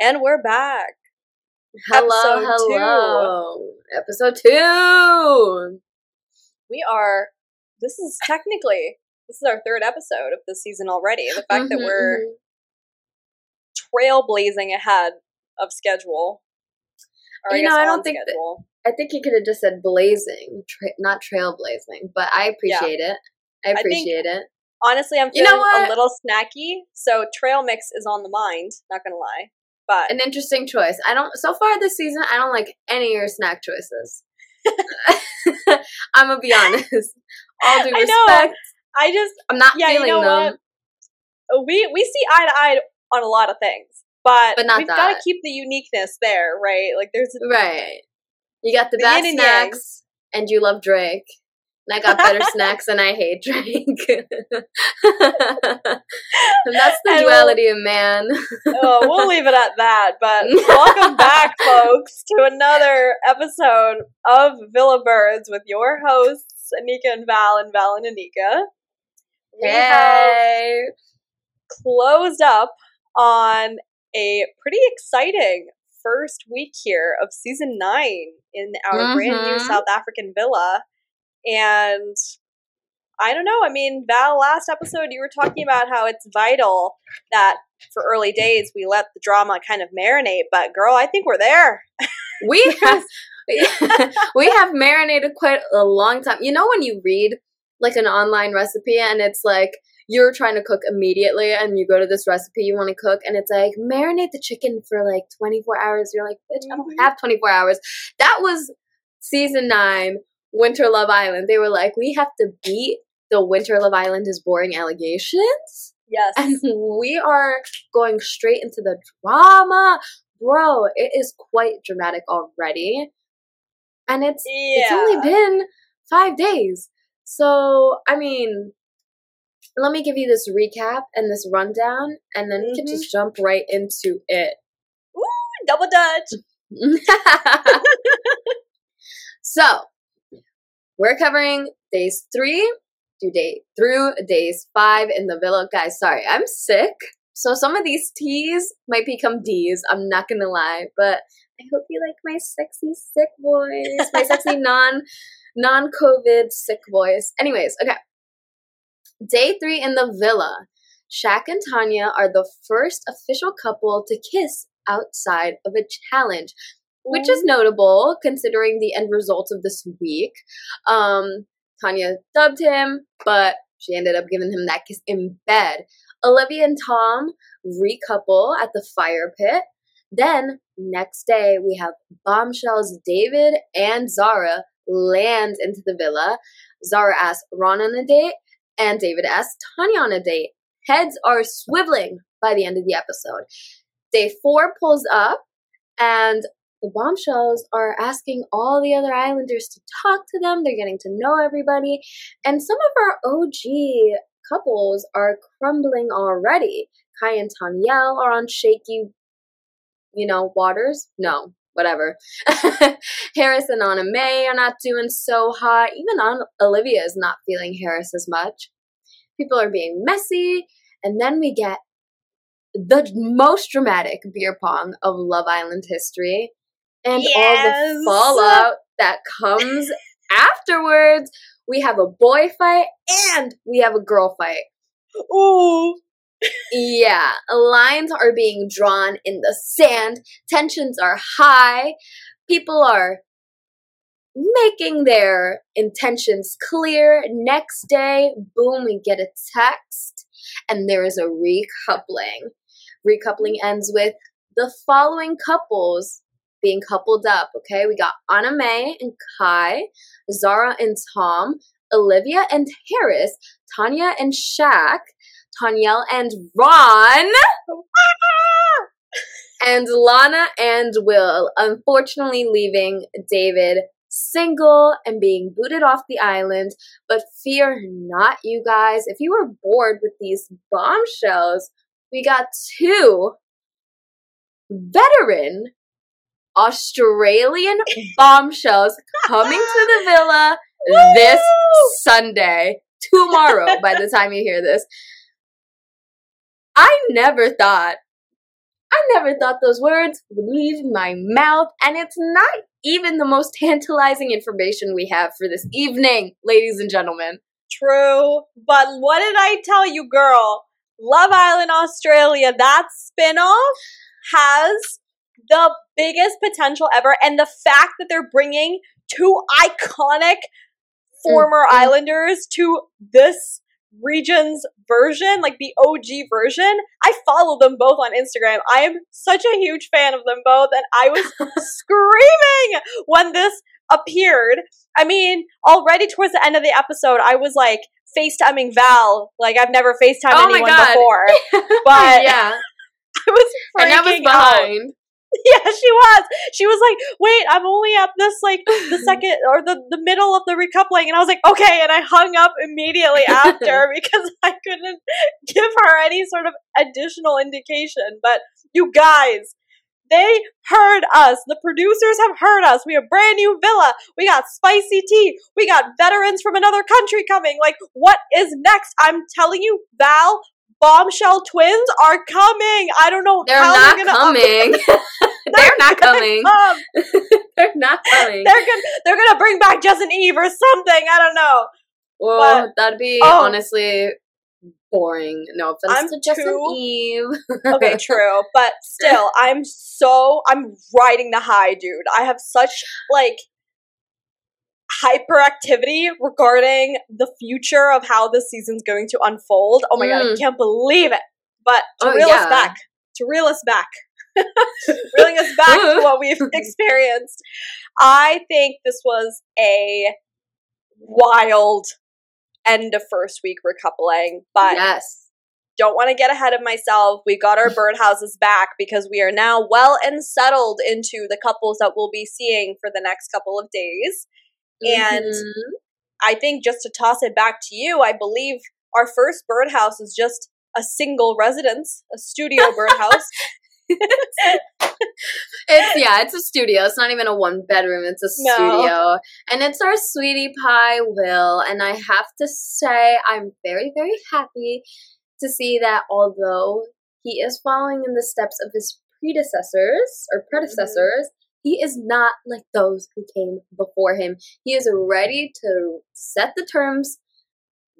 And we're back. Hello, Episode two. hello. Episode two. We are, this is technically, this is our third episode of the season already. The fact that Mhm, we're mhm. trailblazing ahead of schedule. Or I You know, I don't on think that- I think he could have just said blazing, tra- not trailblazing, but I appreciate it. I appreciate it. Honestly, I'm You feeling know a little snacky, so trail mix is on the mind, not gonna lie. But An interesting choice. I don't. So far this season, I don't like any of your snack choices. I'm gonna be honest. All due I know. respect, I just, I'm not Yeah, you feeling know them. what? we we see eye to eye on a lot of things, but, But not we've got to keep the uniqueness there, right? Like there's Right. You got the, The bad yin and snacks, and you love Drake. And I got better snacks, and I hate drink. and that's the And we'll- duality of man. oh, we'll leave it at that. But welcome back, folks, to another episode of Villa Birds with your hosts, Anika and Val, and Val and Anika. We have Hey. closed up on a pretty exciting first week here of season nine in our brand new Mhm. South African villa. And I don't know. I mean, Val, last episode you were talking about how it's vital that for early days we let the drama kind of marinate. But girl, I think we're there. We have we have marinated quite a long time. You know when you read like an online recipe and it's like you're trying to cook immediately and you go to this recipe you want to cook and it's like marinate the chicken for like 24 hours. You're like, bitch, I don't Mhm. have 24 hours. That was season 9 Winter Love Island. They were like, we have to beat the Winter Love Island is boring allegations Yes. and we are going straight into the drama. Bro, it is quite dramatic already. And it's it's only been 5 days. So, I mean, let me give you this recap and this rundown and then we can Mhm. just jump right into it. Double Dutch. so, we're covering days 3 to day through days 5 in the villa. Guys, sorry, I'm sick. So some of these T's might become D's. I'm not gonna lie, but I hope you like my sexy sick voice, my sexy non non COVID sick voice. Anyways, okay. Day three in the villa. Shaq and Tanya are the first official couple to kiss outside of a challenge, which is notable considering the end results of this week. Um, Tanya dubbed him, but she ended up giving him that kiss in bed. Olivia and Tom recouple at the fire pit. Then, next day, we have bombshells David and Zara land into the villa. Zara asks Ron on a date, and David asks Tanya on a date. Heads are swiveling by the end of the episode. Day four pulls up, and the bombshells are asking all the other islanders to talk to them. They're getting to know everybody. And some of our OG couples are crumbling already. Kai and Tanyel are on shaky, you know, waters. No, whatever. Haris and Anna May are not doing so hot. Even An- Olivia is not feeling Haris as much. People are being messy. And then we get the most dramatic beer pong of Love Island history and all the fallout that comes afterwards. We have a boy fight and we have a girl fight. Ooh. Yeah, lines are being drawn in the sand, tensions are high, people are making their intentions clear. Next day, boom, we get a text, and there is a recoupling. Recoupling ends with the following couples being coupled up. Okay, we got Anna May and Kai, Zara and Tom, Olivia and Haris, Tanya and Shaq, Tanyel and Ron, and Lana and Will, unfortunately leaving David single and being booted off the island. But fear not, you guys. If you were bored with these bombshells, we got two veteran Australian bombshells coming to the villa this Sunday, tomorrow, by the time you hear this. I never thought I never thought those words would leave my mouth, and it's not even the most tantalizing information we have for this evening, ladies and gentlemen. True. But what did I tell you, girl? Love Island Australia, that spinoff has the biggest potential ever. And the fact that they're bringing two iconic former Mm, mm. Islanders to this region's version, like the OG version, I follow them both on Instagram. I am such a huge fan of them both, and I was screaming when this appeared. I mean, already towards the end of the episode, I was like FaceTiming Val, like I've never FaceTimed Oh anyone before. But yeah, I was and I was freaking out. Yeah, she was. She was like, "Wait, I'm only at this like the second or the the middle of the recoupling," and I was like, "Okay," and I hung up immediately after because I couldn't give her any sort of additional indication. But you guys, they heard us. The producers have heard us. We have brand new villa. We got spicy tea. We got veterans from another country coming. Like, what is next? I'm telling you, Val. Bombshell twins are coming. I don't know They're how not they're gonna coming. They're not gonna coming. They're not coming. They're gonna they're gonna bring back Jess and Eve or something. I don't know. Well, that'd be oh. honestly boring. No offense I'm to Jess and too- Eve. Okay, true, but still, I'm so I'm riding the high, dude. I have such like hyperactivity regarding the future of how this season's going to unfold. Oh my god, I Mm. can't believe it. But to Oh, reel yeah. us back, to reel us back, reeling us back to what we've experienced, I think this was a wild end of first week recoupling, but yes. don't want to get ahead of myself. We got our birdhouses back because we are now well and settled into the couples that we'll be seeing for the next couple of days. And Mhm. I think just to toss it back to you, I believe our first birdhouse is just a single residence, a studio birdhouse. It's yeah, it's a studio. It's not even a one bedroom. It's a No. studio, and it's our sweetie pie Will. And I have to say, I'm very very happy to see that although he is following in the steps of his predecessors or predecessors, he is not like those who came before him. He is ready to set the terms.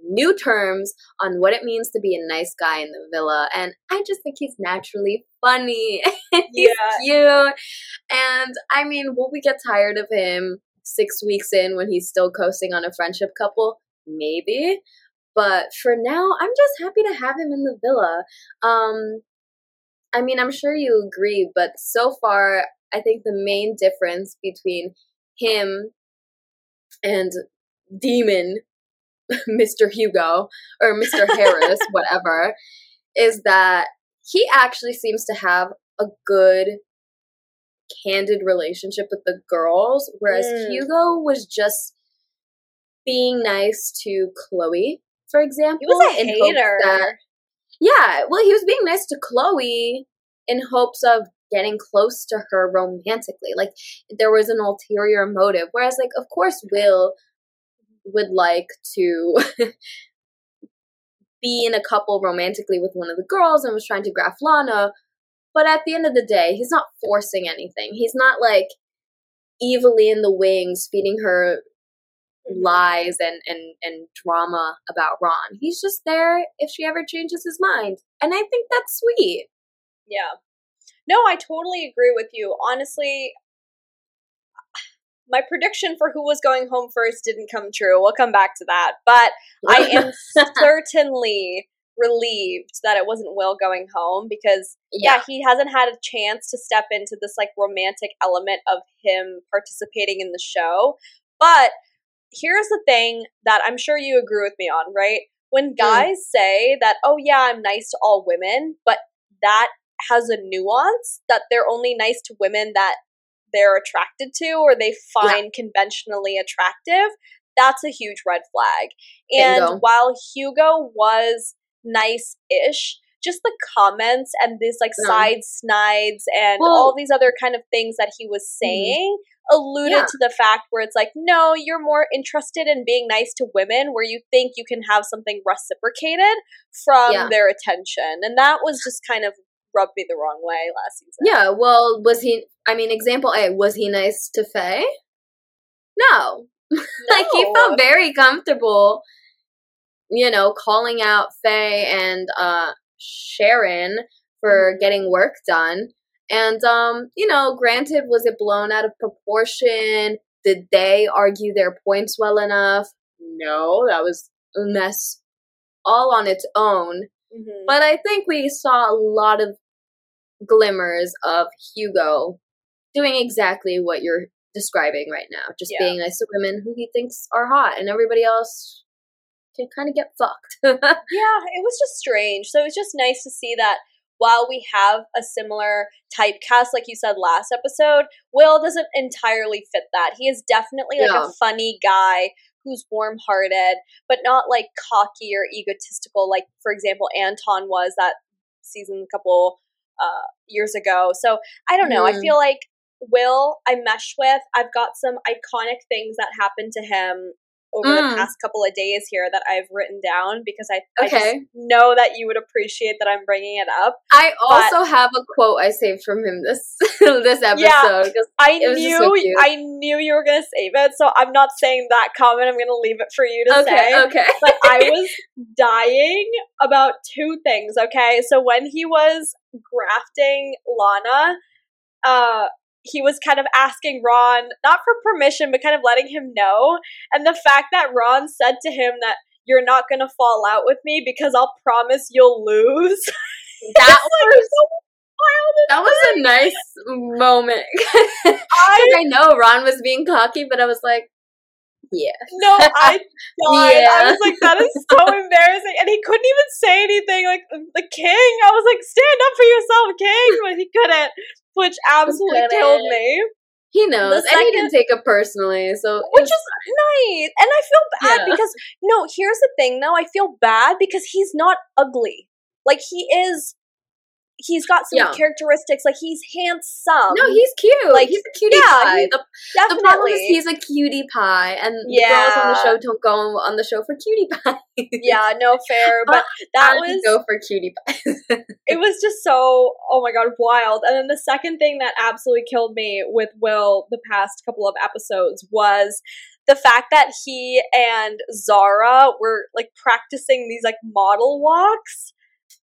New terms on what it means to be a nice guy in the villa, and I just think he's naturally funny. and he's Yeah. cute. And I mean, will we get tired of him six weeks in when he's still coasting on a friendship couple? Maybe. But for now, I'm just happy to have him in the villa. Um, I mean, I'm sure you agree, but so far, I think the main difference between him and Demon, Mr. Hugo, or Mr. Harris, whatever, is that he actually seems to have a good candid relationship with the girls whereas Mm. Hugo was just being nice to Chloe for example He was a hater. that- yeah well he was being nice to Chloe in hopes of getting close to her romantically like there was an ulterior motive whereas like of course Will would like to be in a couple romantically with one of the girls and was trying to graph Lana. But at the end of the day, he's not forcing anything. He's not like evilly in the wings feeding her mm-hmm. lies and, and, and drama about Ron. He's just there if she ever changes his mind. And I think that's sweet. Yeah. No, I totally agree with you. Honestly, my prediction for who was going home first didn't come true. We'll come back to that. But I am certainly relieved that it wasn't Will going home because yeah. he hasn't had a chance to step into this like romantic element of him participating in the show. But here's the thing that I'm sure you agree with me on, right? When guys mm. say that, oh yeah, I'm nice to all women, but that has a nuance that they're only nice to women that they're attracted to or they find yeah. conventionally attractive, that's a huge red flag. And Bingo. while Hugo was nice ish, just the comments and these like yeah. side snides and well, all these other kind of things that he was saying mm-hmm. alluded yeah. to the fact where it's like, no, you're more interested in being nice to women where you think you can have something reciprocated from their attention. And that was just kind of rubbed me the wrong way last season. Yeah, well, was he? I mean, example A, was he nice to Faye? No. like he felt very comfortable, you know, calling out Faye and uh, Sharon for Mhm. getting work done. And um, you know, granted, was it blown out of proportion? Did they argue their points well enough? No, that was a mess all on its own. Mhm. But I think we saw a lot of glimmers of Hugo doing exactly what you're describing right now. Just Yeah. being nice to women who he thinks are hot, and everybody else can kind of get fucked. Yeah, it was just strange. So it was just nice to see that while we have a similar typecast, like you said last episode, Will doesn't entirely fit that. He is definitely like Yeah. a funny guy who's warm hearted, but not like cocky or egotistical, like, for example, Anton was that season a couple uh, years ago. So I don't know. I Mhm. feel like Will, I mesh with. I've got some iconic things that happened to him over the Mm. past couple of days here that I've written down because I, I just know that you would appreciate that I'm bringing it up. I also have a quote I saved from him this this episode. 'cause- I It was just knew so. I knew you were gonna save it, so I'm not saying that comment. I'm gonna leave it for you to okay, say. okay. But I was dying about two things, okay? So when he was grafting Lana, uh he was kind of asking Ron, not for permission, but kind of letting him know. And the fact that Ron said to him that you're not gonna fall out with me because I'll promise you'll lose. that was that was a nice moment. I I know Ron was being cocky, but I was like, yeah. No, I died. I was like, that is so embarrassing. And he couldn't even say anything. Like the king, I was like, stand up for yourself, king, but he couldn't, which absolutely killed me. He knows, and he didn't take it personally. So Which was- is nice. And I feel bad Yeah. because no, here's the thing though. I feel bad because he's not ugly. Like he is. He's got some Yeah. characteristics. Like he's handsome. no, he's cute. like, he's a cutie yeah, pie. he- the, definitely. the problem is he's a cutie pie, and the girls on the show don't go on the show for cutie pie. yeah, no fair. But that I was go for cutie pie. it was just so oh my god wild and then the second thing that absolutely killed me with will the past couple of episodes was the fact that he and zara were like practicing these like model walks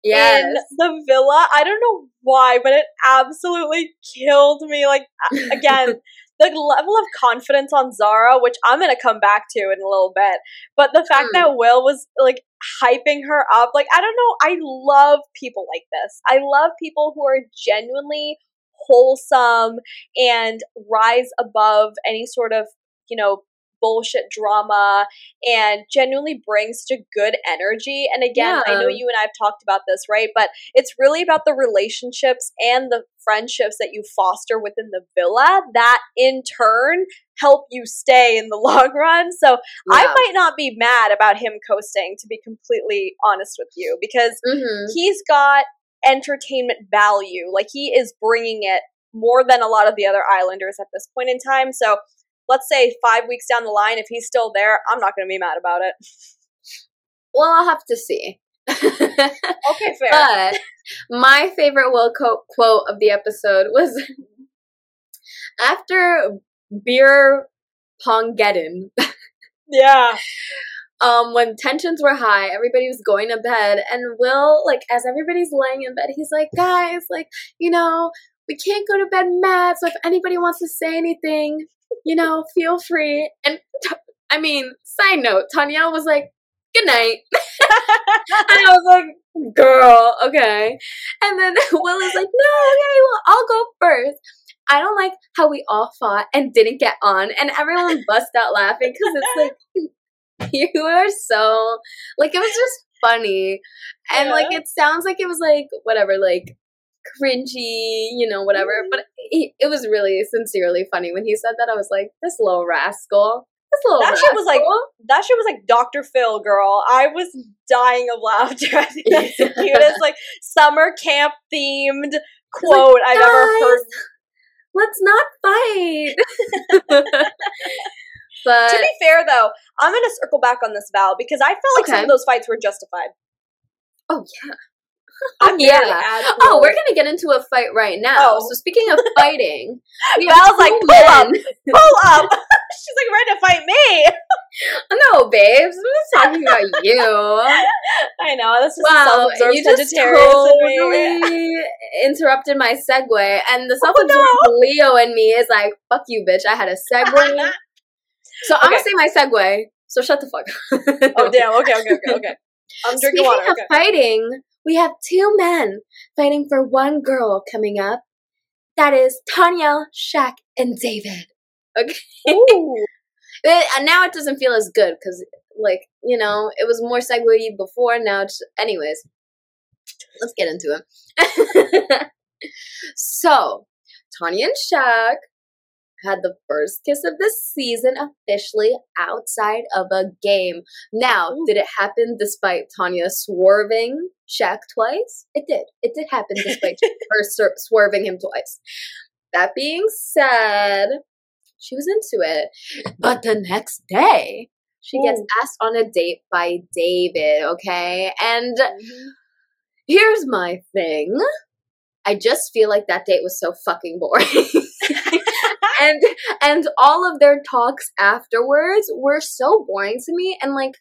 yes. in the villa i don't know why but it absolutely killed me like again the level of confidence on Zara, which I'm gonna come back to in a little bit, but the fact Hmm. that Will was like hyping her up, like I don't know, I love people like this. I love people who are genuinely wholesome and rise above any sort of, you know, bullshit drama and genuinely brings to good energy. And again, I know you and I have talked about this, right? But it's really about the relationships and the friendships that you foster within the villa that in turn help you stay in the long run. So I might not be mad about him coasting, to be completely honest with you, because Mhm. he's got entertainment value. Like he is bringing it more than a lot of the other Islanders at this point in time. So let's say five weeks down the line, if he's still there, I'm not going to be mad about it. Well, I'll have to see. Okay, fair. But my favorite Will co- quote of the episode was after beer pongeddon. yeah. Um, when tensions were high, everybody was going to bed, and Will, like, as everybody's laying in bed, he's like, "Guys, like, you know, we can't go to bed mad. So if anybody wants to say anything, you know, feel free." And I mean, side note, Tanya was like, "Good night." And I was like, girl, okay. And then Will is like, no, okay, well, I'll go first. I don't like how we all fought and didn't get on, and everyone bust out laughing because it's like, you are so, like, it was just funny. And, like, it sounds like it was, like, whatever, like, cringy, you know, whatever. Mhm. But he, it was really sincerely funny. When he said that, I was like, this little rascal. This little That shit was like- that shit was like Dr. Phil, girl. I was dying of laughter. I think that's the cutest, like summer camp themed quote I've ever heard. Let's not fight. but To be fair, though, I'm gonna circle back on this Val because I felt like some of those fights were justified. oh yeah, I'm yeah. Oh, we're gonna get into a fight right now. Oh. So speaking of fighting, we have Val's like, pull up, pull up. She's like ready to fight me. No, babes, I'm not talking about you. I know this is Wow, self-absorbed you just Sagittarius of me. totally interrupted my segue, and the Oh, self-absorbed Leo in me is like, "Fuck you, bitch! I had a segue." so I'm gonna say my segue. So shut the fuck up. Oh damn. Okay. Okay. Okay. Okay. I'm drinking Speaking water. of Okay. fighting, we have two men fighting for one girl coming up. That is Tanya, Shaq, and David. Ooh. But uh, now it doesn't feel as good because, like, you know, it was more segue before. Now it's, anyways, let's get into it. so, Tanya and Shaq had the first kiss of the season officially outside of a game. Now, Ooh. did it happen despite Tanya swerving Shaq twice? It did. It did happen despite her swer- swerving him twice. That being said, she was into it. But the next day, she gets asked on a date by David, okay? And Mhm. here's my thing. I just feel like that date was so fucking boring. and and all of their talks afterwards were so boring to me and like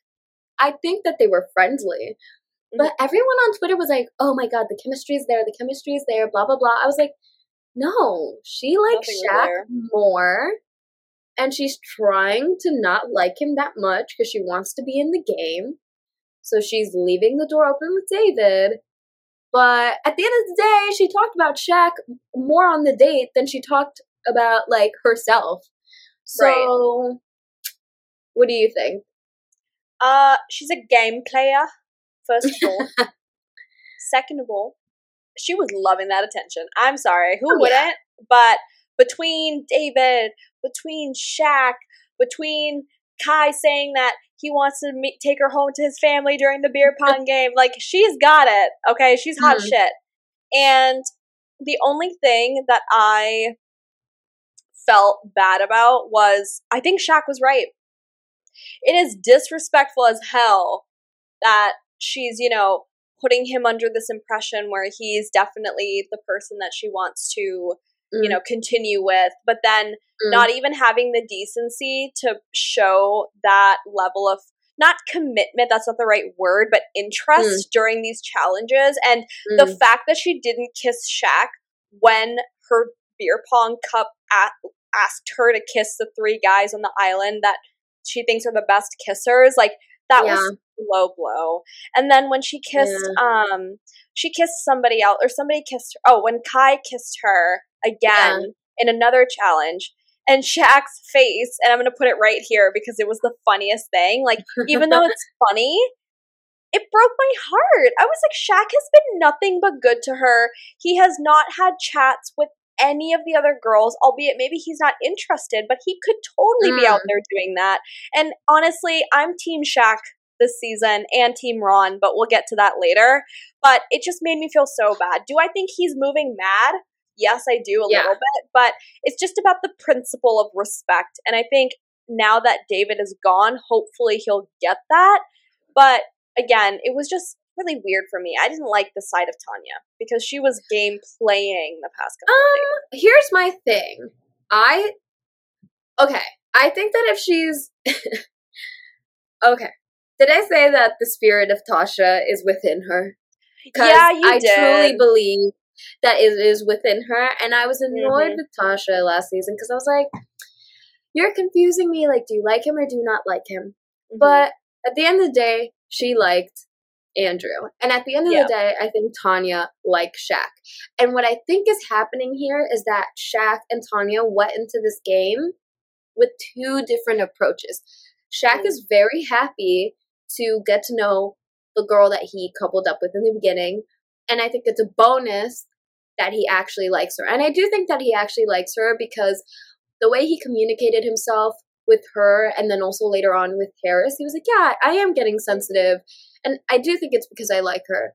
I think that they were friendly. Mm-hmm. But everyone on Twitter was like, "Oh my god, the chemistry is there. The chemistry is there, blah blah blah." I was like, "No, she likes Nothing Shaq more." And she's trying to not like him that much because she wants to be in the game. So she's leaving the door open with David. But at the end of the day, she talked about Shaq more on the date than she talked about like herself. So, Right. what do you think? Uh, she's a game player. First of all. Second of all, she was loving that attention. I'm sorry, who Oh, wouldn't? But between David, between Shaq, between Kai saying that he wants to meet, take her home to his family during the beer pong game, like she's got it. Okay, she's hot Mhm. shit. And the only thing that I felt bad about was I think Shaq was right. It is disrespectful as hell that she's, you know, putting him under this impression where he's definitely the person that she wants to, you Mm. know, continue with, but then Mm. not even having the decency to show that level of not commitment, that's not the right word, but interest during these challenges. And the Mm. fact that she didn't kiss Shaq when her beer pong cup asked her to kiss the three guys on the island that she thinks are the best kissers, like that Yeah. was low blow. And then when she kissed, um, she kissed somebody else, or somebody kissed her. Oh, when Kai kissed her again in another challenge. And Shaq's face, and I'm gonna put it right here because it was the funniest thing. Like, even though it's funny, it broke my heart. I was like, Shaq has been nothing but good to her. He has not had chats with any of the other girls, albeit maybe he's not interested, but he could totally be out Mm. there doing that. And honestly, I'm Team Shaq this season and Team Ron, but we'll get to that later. But it just made me feel so bad. Do I think he's moving mad? Yes, I do a Yeah. little bit, but it's just about the principle of respect. And I think now that David is gone, hopefully he'll get that. But again, it was just really weird for me. I didn't like the side of Tanya because she was game playing the past couple of days. Um, here's my thing. I okay. I think that if she's okay, did I say that the spirit of Tasha is within her? Yeah, you I did. truly believe that it is within her, and I was annoyed Mhm. with Tasha last season because I was like, "You're confusing me. Like, do you like him or do you not like him?" Mhm. But at the end of the day, she liked Andrew. And at the end of Yeah. the day, I think Tanya liked Shaq. And what I think is happening here is that Shaq and Tanya went into this game with two different approaches. Shaq Mm. is very happy to get to know the girl that he coupled up with in the beginning. And I think it's a bonus that he actually likes her. And I do think that he actually likes her because the way he communicated himself with her and then also later on with Haris, he was like, Yeah, I am getting sensitive. And I do think it's because I like her.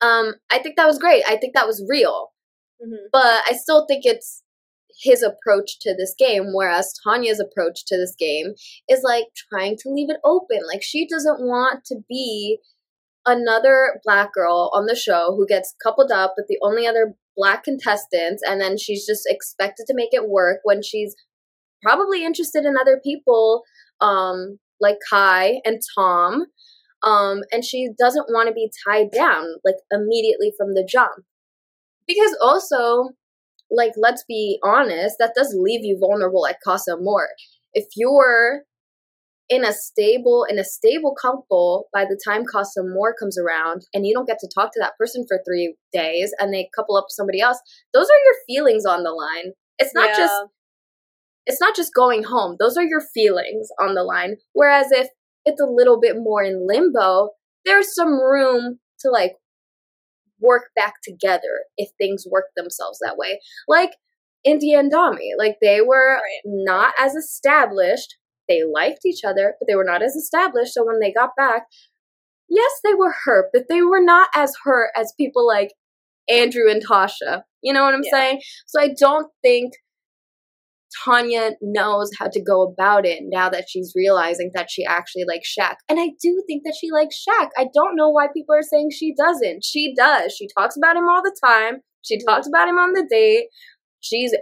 Um, I think that was great. I think that was real. Mhm. But I still think it's his approach to this game, whereas Tanya's approach to this game is like trying to leave it open. Like she doesn't want to be another black girl on the show who gets coupled up with the only other black contestants, and then she's just expected to make it work when she's probably interested in other people, um, like Kai and Tom. Um, and she doesn't want to be tied down like immediately from the jump. Because also, like, let's be honest, that does leave you vulnerable at Casa Amor. If you're in a stable in a stable couple by the time Casa Amor comes around and you don't get to talk to that person for three days and they couple up with somebody else, those are your feelings on the line. It's not yeah. just it's not just going home. Those are your feelings on the line. Whereas if it's a little bit more in limbo, there's some room to like work back together if things work themselves that way. Like India and Dami, like they were right. not as established. They liked each other, but they were not as established. So when they got back, yes, they were hurt, but they were not as hurt as people like Andrew and Tasha. You know what I'm yeah. saying? So I don't think Tanya knows how to go about it now that she's realizing that she actually likes Shaq. And I do think that she likes Shaq. I don't know why people are saying she doesn't. She does. She talks about him all the time. She talks about him on the date. She's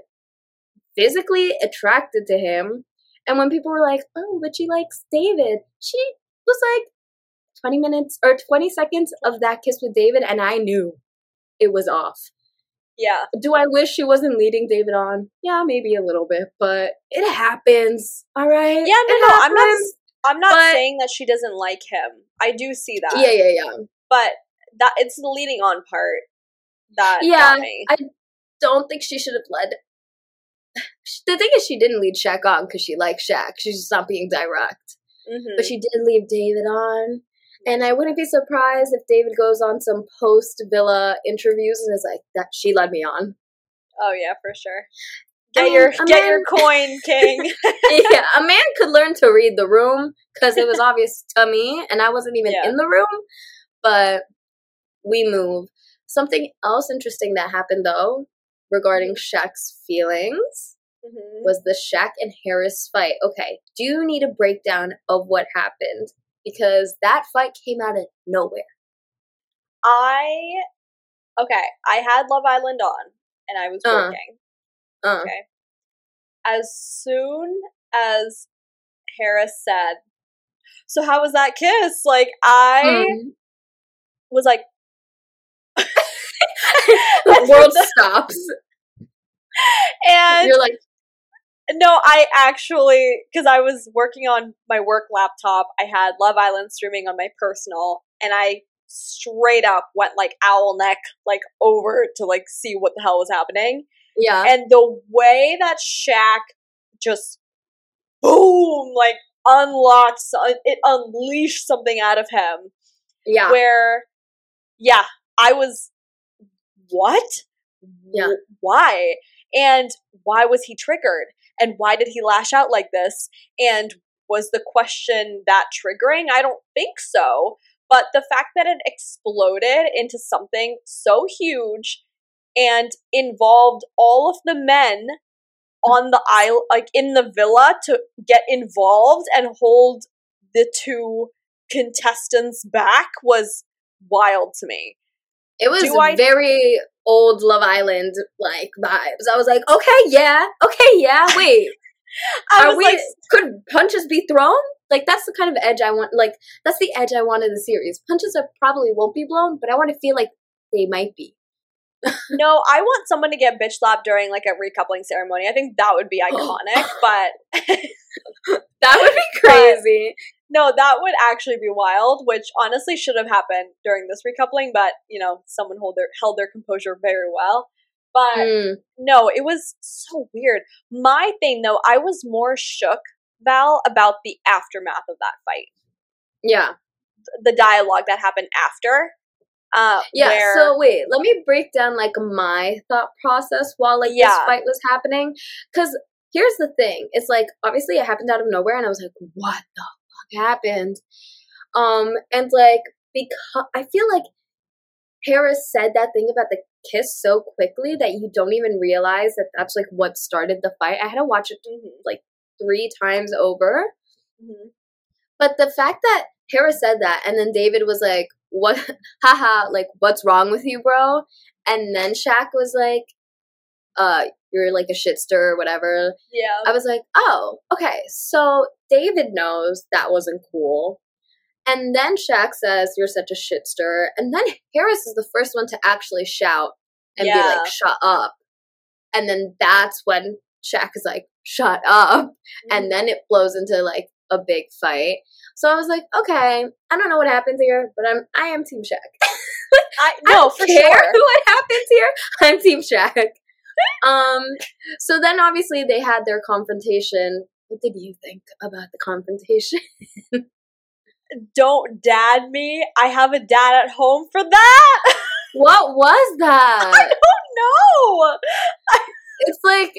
physically attracted to him. And when people were like, oh, but she likes David, she was like 20 minutes or 20 seconds of that kiss with David, and I knew it was off. Yeah. Do I wish she wasn't leading David on? Yeah, maybe a little bit, but it happens. All right. Yeah, no, it no, happens, I'm not. I'm not but, saying that she doesn't like him. I do see that. Yeah, yeah, yeah. But that it's the leading on part that. Yeah, I don't think she should have led. The thing is, she didn't lead Shaq on because she likes Shaq. She's just not being direct. Mm-hmm. But she did leave David on. And I wouldn't be surprised if David goes on some post Villa interviews and is like, "That she led me on." Oh yeah, for sure. Get I mean, your get man, your coin, King. yeah, a man could learn to read the room because it was obvious to me, and I wasn't even yeah. in the room. But we move. Something else interesting that happened though, regarding Shaq's feelings, mm-hmm. was the Shaq and Haris fight. Okay, do you need a breakdown of what happened? Because that fight came out of nowhere. I okay, I had Love Island on and I was uh, working. Uh, okay. As soon as Haris said, "So how was that kiss?" Like I um, was like the world stops. And you're like no, I actually, because I was working on my work laptop, I had Love Island streaming on my personal, and I straight up went like owl neck, like over to like see what the hell was happening. Yeah. And the way that Shaq just boom, like unlocked, uh, it unleashed something out of him. Yeah. Where, yeah, I was, what? Yeah. Why? And why was he triggered? And why did he lash out like this? And was the question that triggering? I don't think so. But the fact that it exploded into something so huge and involved all of the men on the isle, like in the villa, to get involved and hold the two contestants back was wild to me. It was I- very old Love Island like vibes. I was like, okay, yeah, okay, yeah. Wait, are we? Like, could punches be thrown? Like that's the kind of edge I want. Like that's the edge I want in the series. Punches are probably won't be blown, but I want to feel like they might be. no, I want someone to get bitch slapped during like a recoupling ceremony. I think that would be iconic, but that would be crazy. No, that would actually be wild, which honestly should have happened during this recoupling, but you know, someone hold their held their composure very well. But mm. no, it was so weird. My thing though, I was more shook, Val, about the aftermath of that fight. Yeah. The dialogue that happened after. Uh, yeah. Where, so wait, let me break down like my thought process while like yeah. this fight was happening. Because here's the thing: it's like obviously it happened out of nowhere, and I was like, "What the happened. Um, and like because I feel like Haris said that thing about the kiss so quickly that you don't even realize that that's like what started the fight. I had to watch it mm-hmm. like three times over. Mm-hmm. But the fact that Haris said that and then David was like, what haha like what's wrong with you bro and then Shaq was like uh you're like a shitster or whatever Yeah. I was like, oh, okay. So David knows that wasn't cool. And then Shaq says, you're such a shitster. And then Haris is the first one to actually shout and be like, shut up. And then that's when Shaq is like, shut up. Mm-hmm. And then it blows into like a big fight. So I was like, okay, I don't know what happens here, but I'm I am Team Shaq. I, I no, don't for care sure. what happens here. I'm Team Shaq. Um. So then, obviously, they had their confrontation. What did you think about the confrontation? Don't dad me. I have a dad at home for that. what was that? no. it's like,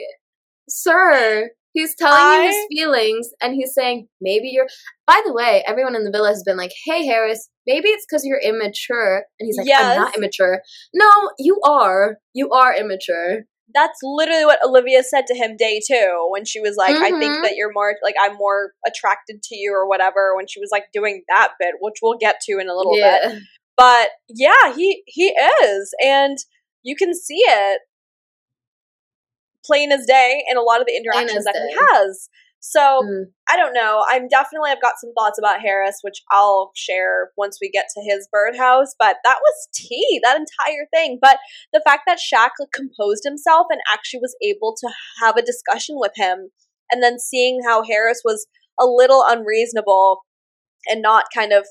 sir, he's telling you his feelings, and he's saying maybe you're. By the way, everyone in the villa has been like, "Hey, Haris, maybe it's because you're immature," and he's like, "I'm not immature." No, you are. You are immature. That's literally what Olivia said to him day two when she was like, I think Mhm. that you're more like I'm more attracted to you or whatever when she was like doing that bit, which we'll get to in a little bit. But yeah, he he is. And you can see it plain as day in a lot of the interactions that he has. So Mm. I don't know. I'm definitely I've got some thoughts about Haris, which I'll share once we get to his birdhouse. But that was tea, that entire thing. But the fact that Shaq composed himself and actually was able to have a discussion with him, and then seeing how Haris was a little unreasonable and not kind of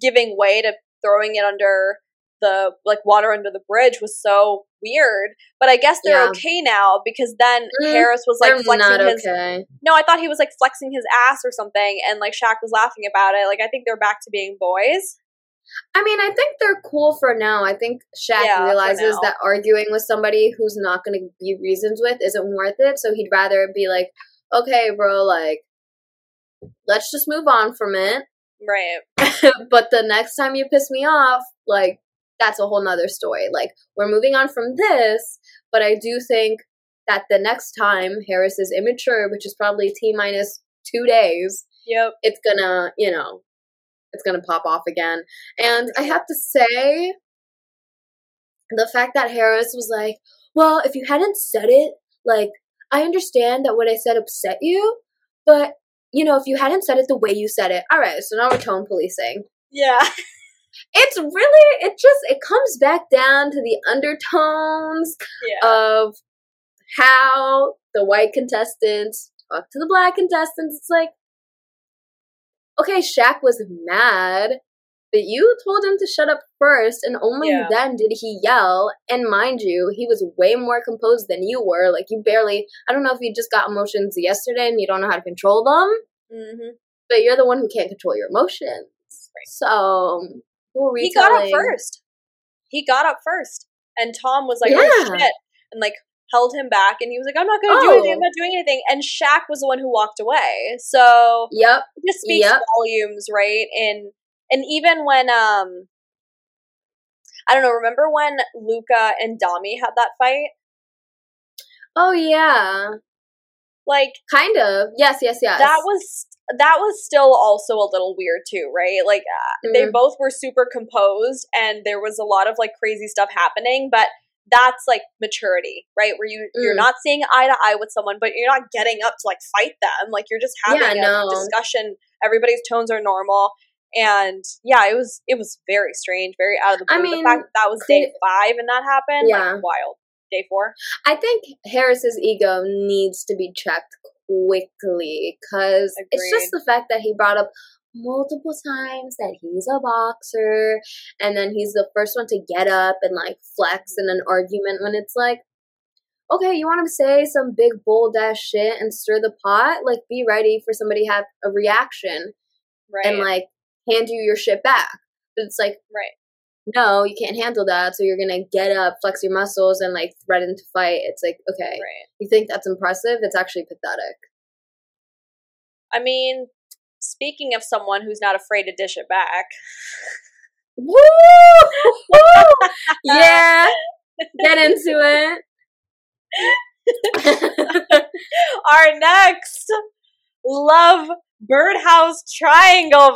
giving way to throwing it under the like water under the bridge was so weird. But I guess they're Yeah. okay now because then Mm, Haris was like flexing his okay. no, I thought he was like flexing his ass or something, and like Shaq was laughing about it. Like I think they're back to being boys. I mean, I think they're cool for now. I think Shaq Yeah, realizes that arguing with somebody who's not going to be reasons with isn't worth it. So he'd rather be like, okay, bro, like, let's just move on from it. Right. but the next time you piss me off, like, that's a whole nother story. Like, we're moving on from this, but I do think that the next time Haris is immature, which is probably T minus two days, Yep. it's gonna, you know, it's gonna pop off again. And I have to say, the fact that Haris was like, well, if you hadn't said it, like, I understand that what I said upset you, but, you know, if you hadn't said it the way you said it, all right, so now we're tone policing. Yeah. It's really, it just, it comes back down to the undertones Yeah. of how the white contestants talk to the black contestants. It's like, okay, Shaq was mad, but you told him to shut up first, and only Yeah. then did he yell. And mind you, he was way more composed than you were. Like, you barely, I don't know if you just got emotions yesterday and you don't know how to control them, hmm but you're the one who can't control your emotions. So, He got up first. He got up first, and Tom was like, Yeah. "Oh shit," and like held him back, and he was like, "I'm not going to do anything. I'm Oh. not doing anything." And Shaq was the one who walked away. So Yep. it just speaks Yep. volumes, right? And and even when um, I don't know. Remember when Luca and Dami had that fight? Oh, yeah. Like Kind of. Yes, yes, yes. that was that was still also a little weird too, right? Like uh, they Mhm. both were super composed and there was a lot of like crazy stuff happening, but that's like maturity, right? Where you you're Mm. not seeing eye to eye with someone, but you're not getting up to like fight them. Like you're just having Yeah, a no. discussion. Everybody's tones are normal. And yeah, it was it was very strange, very out of the blue. I the mean, fact that that was day five and that happened, Yeah. like wild. Day four, I think Haris's ego needs to be checked quickly because it's just the fact that he brought up multiple times that he's a boxer and then he's the first one to get up and like flex in an argument when it's like okay you want to say some big bold ass shit and stir the pot like be ready for somebody to have a reaction right? and like hand you your shit back but it's like right. No you can't handle that so you're gonna get up flex your muscles and like threaten to fight it's like okay Right. you think that's impressive? It's actually pathetic. I mean, speaking of someone who's not afraid to dish it back, Woo! Woo! Uh, yeah, get into it. our next love birdhouse triangle,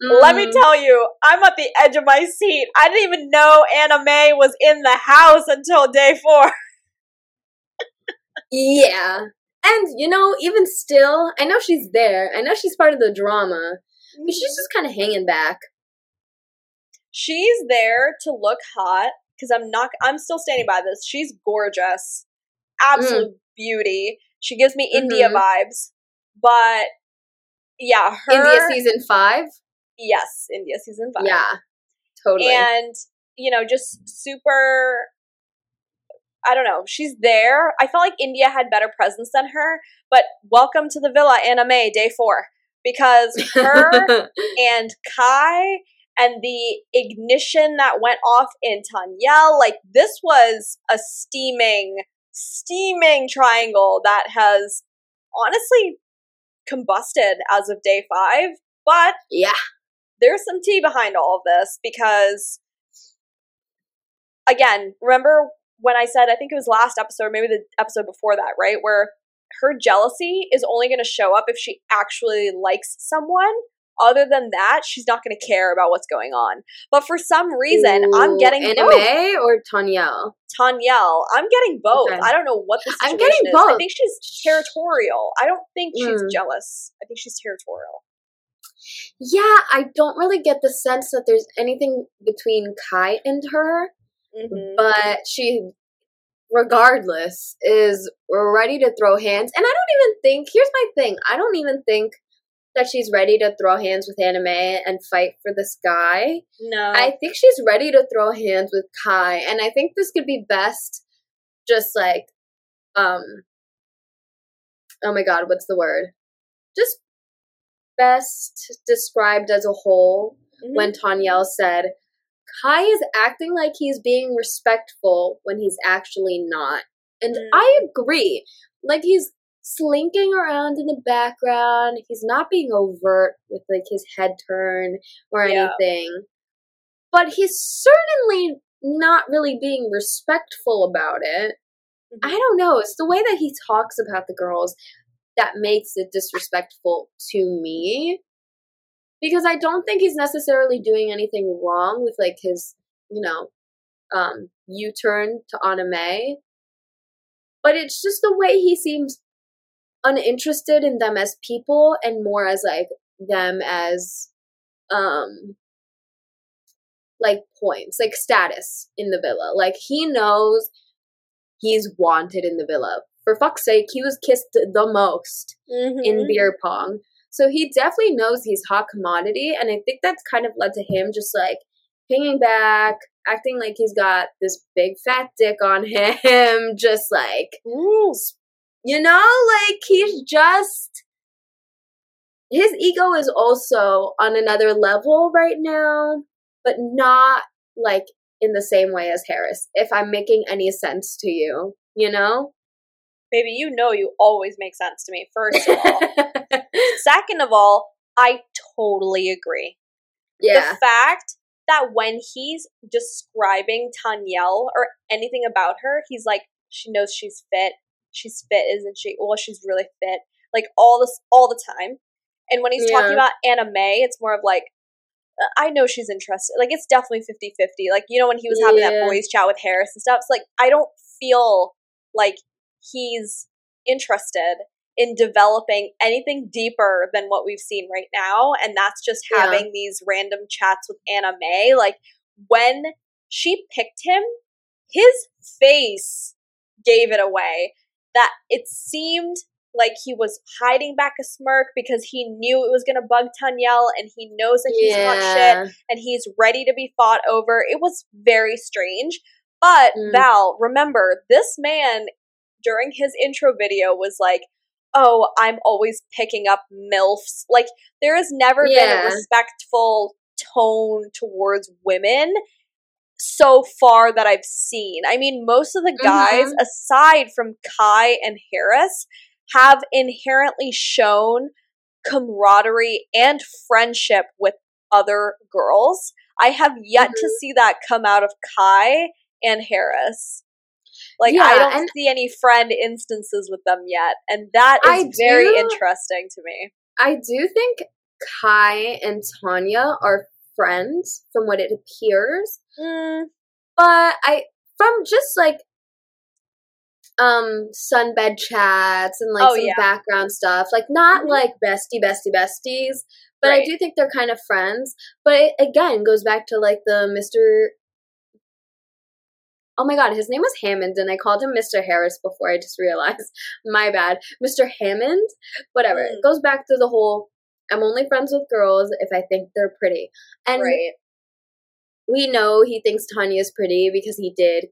Val. Let me Mm, tell you, I'm at the edge of my seat. I didn't even know Anna May was in the house until day four. Yeah. And, you know, even still, I know she's there. I know she's part of the drama. But she's just kind of hanging back. She's there to look hot because I'm not. I'm still standing by this. She's gorgeous, absolute beauty. She gives me India Mhm. vibes, but yeah, her India season five? Yes, India season five. Yeah. Totally. and you know, just super. I don't know. She's there. I felt like India had better presence than her, but welcome to the villa, Anna May, day four, because her and Kai and the ignition that went off in Tanyel, like this was a steaming, steaming triangle that has honestly combusted as of day five. But yeah. There's some tea behind all of this because, again, remember when I said, I think it was last episode, maybe the episode before that, right? Where her jealousy is only going to show up if she actually likes someone. Other than that, she's not going to care about what's going on. But for some reason, I'm getting Anna May both. or Tanyel? Tanyel, I'm getting both. Okay. I don't know what the I'm getting is. I think she's territorial. I don't think she's Mm. jealous. I think she's territorial. Yeah, I don't really get the sense that there's anything between Kai and her, Mhm. but she, regardless, is ready to throw hands. And I don't even think, here's my thing I don't even think that she's ready to throw hands with Anna May and fight for this guy. No. I think she's ready to throw hands with Kai, and I think this could be best just like, um, oh my god, what's the word? Just best described as a whole Mhm. when Tanyel said, Kai is acting like he's being respectful when he's actually not. And Mm. I agree. Like he's slinking around in the background. He's not being overt with like his head turn or Yeah. anything. But he's certainly not really being respectful about it. Mhm. I don't know. It's the way that he talks about the girls that makes it disrespectful to me. Because I don't think he's necessarily doing anything wrong with like his, you know, um, U turn to Anna May. But it's just the way he seems uninterested in them as people and more as like them as um like points, like status in the villa. Like he knows he's wanted in the villa. For fuck's sake, he was kissed the most in Mhm. beer pong. So he definitely knows he's hot commodity, and I think that's kind of led to him just like hanging back, acting like he's got this big fat dick on him, just like Ooh. you know, like he's just his ego is also on another level right now, but not like in the same way as Haris. If I'm making any sense to you, you know? Baby, you know you always make sense to me, first of all. Second of all, I totally agree. yeah. The fact that when he's describing Tanyel or anything about her, he's like, she knows she's fit. She's fit, isn't she? Well, she's really fit. Like all this, all the time. And when he's talking about Anna May, it's more of like, uh, I know she's interested. Like, it's definitely 50 50. Like, you know, when he was having that boys' chat with Haris and stuff, it's like, I don't feel like he's interested in developing anything deeper than what we've seen right now. And that's just Yeah. having these random chats with Anna May. Like, when she picked him, his face gave it away. That it seemed like he was hiding back a smirk because he knew it was going to bug Tanyel and he knows that he's hot shit and he's ready to be fought over. It was very strange. But Mm. Val, remember, this man during his intro video was like, Oh, I'm always picking up MILFs. Like, there has never been a respectful tone towards women so far that I've seen. I mean, most of the guys, Mhm. aside from Kai and Haris, have inherently shown camaraderie and friendship with other girls. I have yet to Mhm. see that come out of Kai and Haris. Like I don't see any friend instances with them yet, and that is I very do- interesting to me. I do think Kai and Tanya are friends from what it appears. Mm, But I from just like um sunbed chats and like Oh, some yeah. background stuff, like not Mhm. like bestie bestie besties, but I do think they're kind of friends. But it again goes back to like the Mr. Oh my god, his name was Hammond and I called him Mr. Harris before I just realized. My bad. Mr. Hammond? Whatever. Mm. It goes back to the whole I'm only friends with girls if I think they're pretty. And right. we know he thinks Tanya's pretty because he did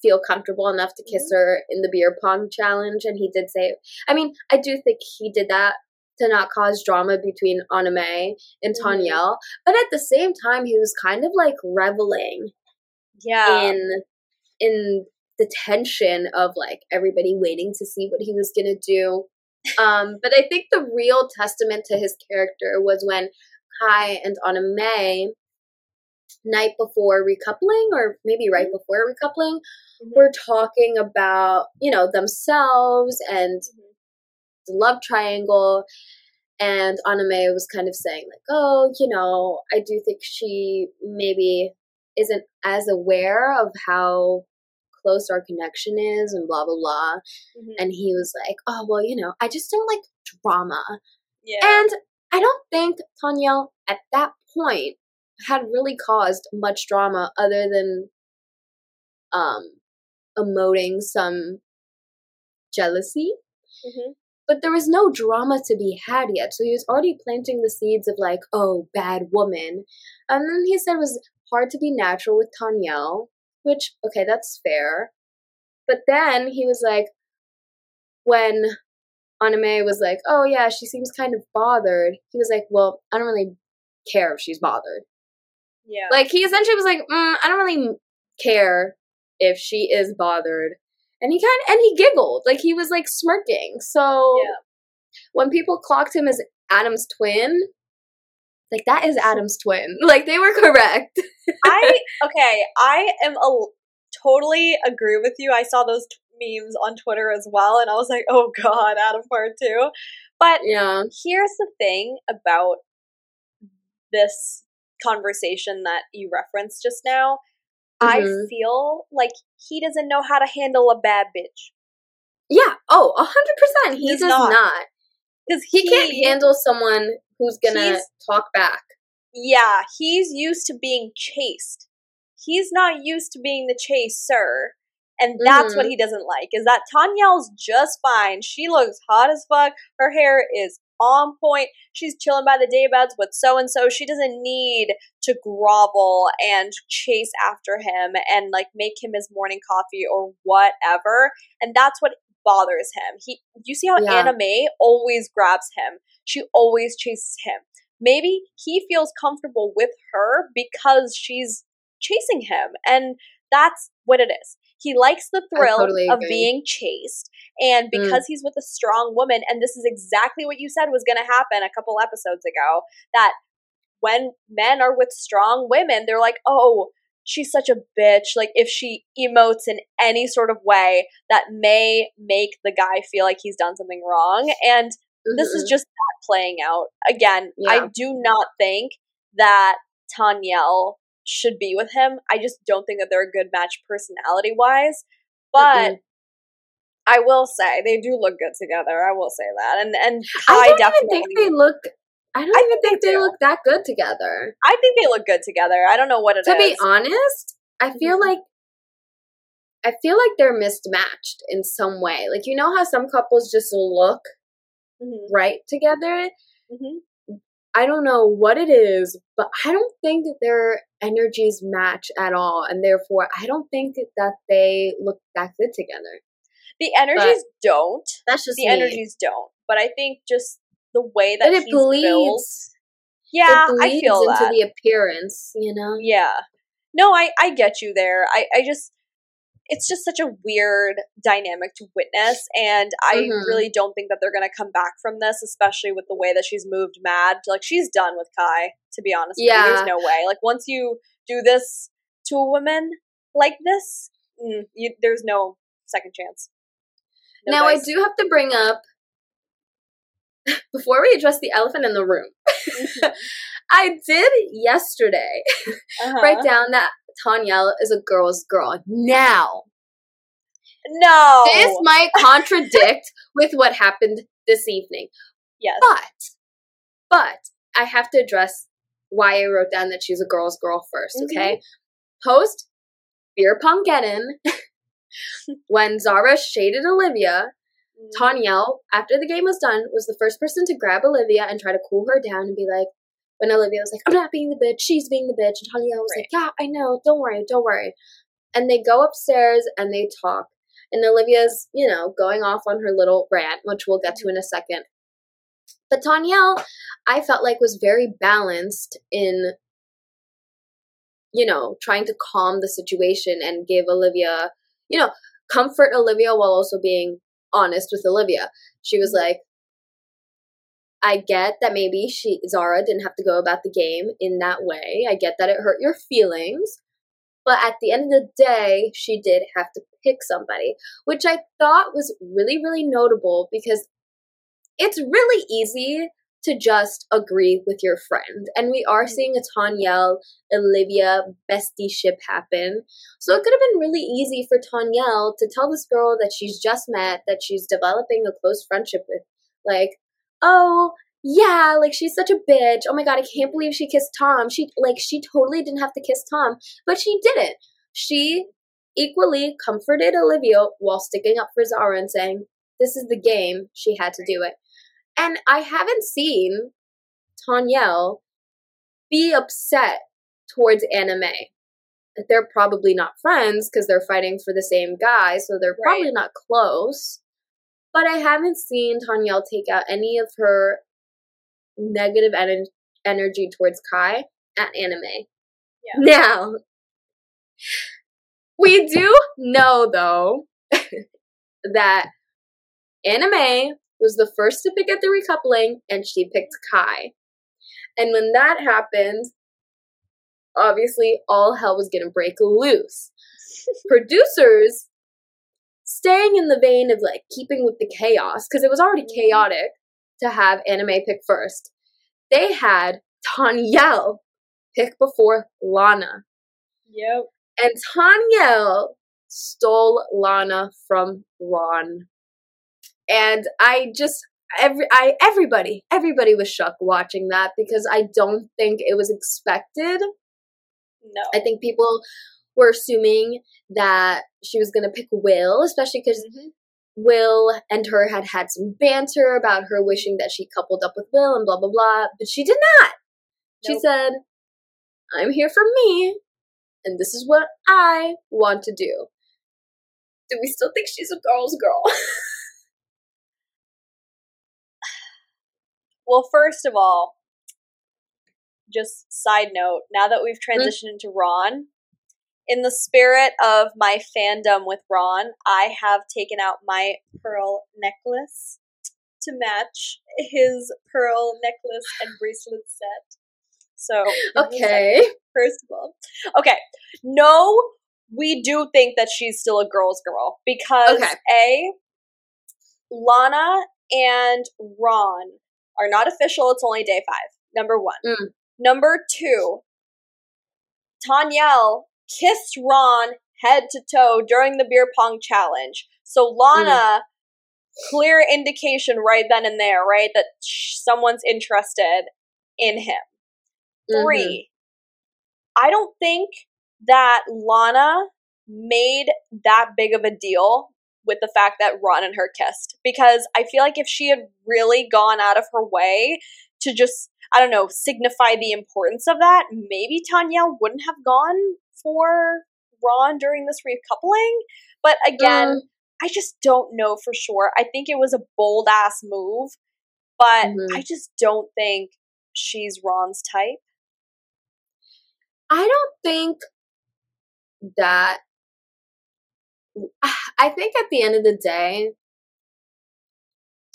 feel comfortable enough to kiss her in the beer pong challenge and he did say I mean, I do think he did that to not cause drama between Anna May and Mhm. But at the same time he was kind of like reveling Yeah. in in the tension of like everybody waiting to see what he was gonna do. Um, but I think the real testament to his character was when Kai and Anna May, night before recoupling, or maybe right before recoupling, Mhm. were talking about you know themselves and the love triangle. And Anna May was kind of saying like, oh, you know, I do think she maybe isn't as aware of how close our connection is and blah blah blah. Mhm. And he was like, oh well, you know, I just don't like drama. yeah. And I don't think Tanya at that point had really caused much drama other than um emoting some jealousy. Mhm. But there was no drama to be had yet. So he was already planting the seeds of like, oh, bad woman. And then he said it was hard to be natural with Tanyel, which, okay, that's fair. But then he was like, when Anna May was like, oh yeah, she seems kind of bothered, he was like, well, I don't really care if she's bothered. Yeah. Like, he essentially was like, mm, I don't really care if she is bothered. And he kind of, and he giggled. Like, he was like smirking. So, Yeah. when people clocked him as Adam's twin, like, that is Adam's twin. Like, they were correct. I okay. I am a totally agree with you. I saw those t- memes on Twitter as well, and I was like, "Oh God, Adam part two. But yeah. here's the thing about this conversation that you referenced just now. I Mhm. feel like he doesn't know how to handle a bad bitch Yeah. Oh, a 100%. He Does not. not. because He, can't handle someone who's gonna He's- talk back. Yeah, he's used to being chased. He's not used to being the chaser. And that's what Mhm. he doesn't like. Is that Tanyel's just fine. She looks hot as fuck. Her hair is on point. She's chilling by the daybeds with so and so. She doesn't need to grovel and chase after him and like make him his morning coffee or whatever. And that's what bothers him. He you see how Yeah. Anna May always grabs him. She always chases him maybe he feels comfortable with her because she's chasing him and that's what it is he likes the thrill totally of being chased and Mm. because he's with a strong woman and this is exactly what you said was going to happen a couple episodes ago that when men are with strong women they're like oh she's such a bitch like if she emotes in any sort of way that may make the guy feel like he's done something wrong and this is Mhm. just that playing out. Again, I do not think that Tanyel should be with him. I just don't think that they're a good match personality wise. But Mm-mm. I will say they do look good together. I will say that. And and I don't definitely even think they look. I don't I even think think they look that good together. I think they look good together. I don't know what it is. to be honest, I feel Mhm. like I feel like they're mismatched in some way. Like you know how some couples just look Mhm, right together. mhm. I don't know what it is, but I don't think that their energies match at all, and therefore I don't think that they look that good together. The energies don't. That's just The me. energies don't. But I think just the way that it he's built. bleeds. Yeah, it I feel into that. the appearance. You know. Yeah. No, I I get you there. I I just it's just such a weird dynamic to witness and I Mhm. really don't think that they're going to come back from this especially with the way that she's moved mad. Like she's done with Kai, to be honest. Yeah. There's no way. Like once you do this to a woman like this, mm, you, there's no second chance. No now. I do have to bring up before we address the elephant in the room, I did yesterday Uh-huh. write down that Tanyel is a girl's girl. Now, No. this might contradict with what happened this evening, yes. but, but I have to address why I wrote down that she's a girl's girl 1st okay? Post beer pong get in when Zara shaded Olivia, Mm. Tanyel, after the game was done, was the first person to grab Olivia and try to cool her down and be like, when Olivia was like, I'm not being the bitch, she's being the bitch. And Tanyel was like, yeah, I know, don't worry, don't worry. And they go upstairs and they talk. And Olivia's, you know, going off on her little rant, which we'll get to in a second. But Tanyel, I felt like was very balanced in, you know, trying to calm the situation and give Olivia, you know, comfort Olivia while also being honest with Olivia. She was mm-hmm. like, I get that maybe she Zara didn't have to go about the game in that way. I get that it hurt your feelings. But at the end of the day, she did have to pick somebody, which I thought was really, really notable because it's really easy to just agree with your friend. And we are mm. seeing a Tanyel Olivia bestie ship happen. So it could have been really easy for Tanyel to tell this girl that she's just met, that she's developing a close friendship with, like, oh, yeah, like she's such a bitch. Oh my god, I can't believe she kissed Tom. She like she totally didn't have to kiss Tom, but she didn't. She equally comforted Olivia while sticking up for Zara and saying, "This is the game. She had to do it." And I haven't seen Tanyel be upset towards Anna May. They're probably not friends because they're fighting for the same guy, so they're Right. probably not close. But I haven't seen Tanyel take out any of her negative en- energy towards Kai at Anna May. Yeah. Now, we do know though that Anna May was the first to pick at the recoupling and she picked Kai. And when that happened, obviously all hell was going to break loose. Producers, staying in the vein of like keeping with the chaos, because it was already Mhm. chaotic to have Anna May pick first, they had Tanyel pick before Lana. Yep. And Tanyel stole Lana from Ron. And I just every I everybody everybody was shook watching that because I don't think it was expected. No. I think people were assuming that she was going to pick Will, especially because Mhm. Will and her had had some banter about her wishing that she coupled up with Will and blah blah blah, but she did not. She said, "I'm here for me, and this is what I want to do." Do we still think she's a girl's girl? Well, first of all, just side note, now that we've Mm. transitioned into Ron, in the spirit of my fandom with Ron, I have taken out my pearl necklace to match his pearl necklace and bracelet set. So, give me a second. okay. first of all. Okay. No, we do think that she's still a girl's girl because Okay. A, Lana and Ron are not official. It's only day five. Number one. Mm. Number two, Tanyel kissed Ron head to toe during the beer pong challenge. So Lana, clear indication right then and there, right, that someone's interested in him. Mhm. 3 I don't think that Lana made that big of a deal with the fact that Ron and her kissed because I feel like if she had really gone out of her way to just I don't know signify the importance of that, maybe Tanya wouldn't have gone for Ron during this recoupling. But again, Mm. I just don't know for sure. I think it was a bold ass move, but Mhm. I just don't think she's Ron's type. I don't think that. I think at the end of the day,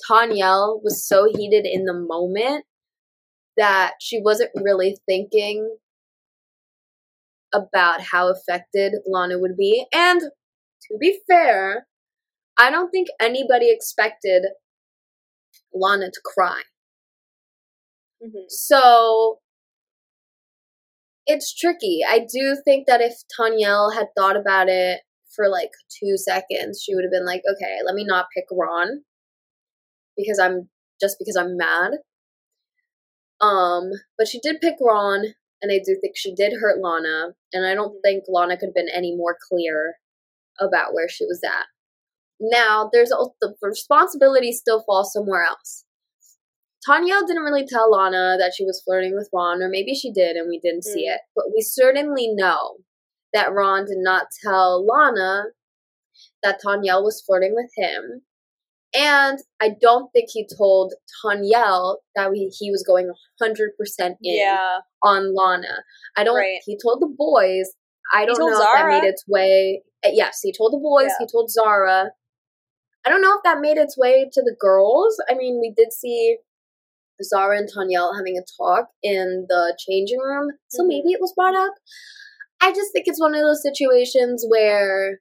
Tanyel was so heated in the moment that she wasn't really thinking about how affected Lana would be. And to be fair, I don't think anybody expected Lana to cry. Mhm. So it's tricky. I do think that if Tanyel had thought about it for like two seconds, she would have been like, okay, let me not pick Ron because I'm just because I'm mad. Um, but she did pick Ron, and I do think she did hurt Lana, and I don't think Lana could have been any more clear about where she was at. Now, there's the responsibility still falls somewhere else. Tanya didn't really tell Lana that she was flirting with Ron, or maybe she did and we didn't see Mm. it. But we certainly know that Ron did not tell Lana that Tanyel was flirting with him. And I don't think he told Tanyel that he, he was going 100% in Yeah. on Lana. I don't. Right. He told the boys. I don't know if that made its way. uh, Yes, he told the boys. Yeah. He told Zara. I don't know if that made its way to the girls. I mean, we did see Zara and Tanyel having a talk in the changing room, so Mhm. maybe it was brought up. I just think it's one of those situations where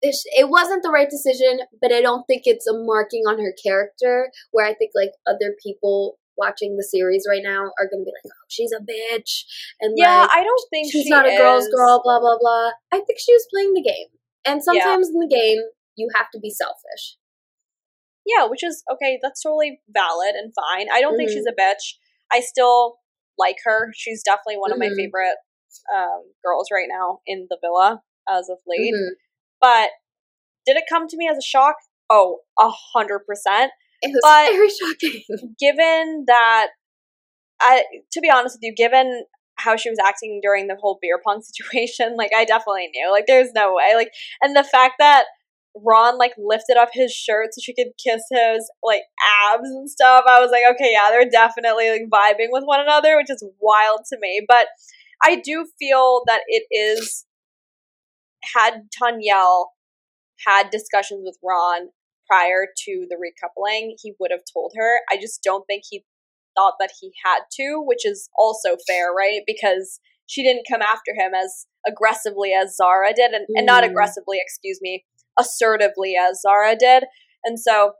it, sh- it wasn't the right decision, but I don't think it's a marking on her character. Where I think like other people watching the series right now are going to be like, "Oh, she's a bitch," and Yeah, like I don't think she's she not a girl's girl. Blah blah blah. I think she was playing the game, and sometimes in the game you have to be selfish. Yeah, which is okay. That's totally valid and fine. I don't think Mhm. she's a bitch. I still like her. She's definitely one of my Mhm. favorite um, girls right now in the villa as of late. Mhm. But did it come to me as a shock? Oh, a hundred percent. It was But- very shocking. Given that, I to be honest with you, given how she was acting during the whole beer pong situation, like I definitely knew, like there's no way, like, and the fact that Ron like lifted up his shirt so she could kiss his like abs and stuff. I was like, okay, yeah, they're definitely like vibing with one another, which is wild to me. But I do feel that it is had Tanyel had discussions with Ron prior to the recoupling, he would have told her. I just don't think he thought that he had to, which is also fair, right? Because she didn't come after him as aggressively as Zara did, and, and not Mm. aggressively, excuse me, assertively as Zara did. And so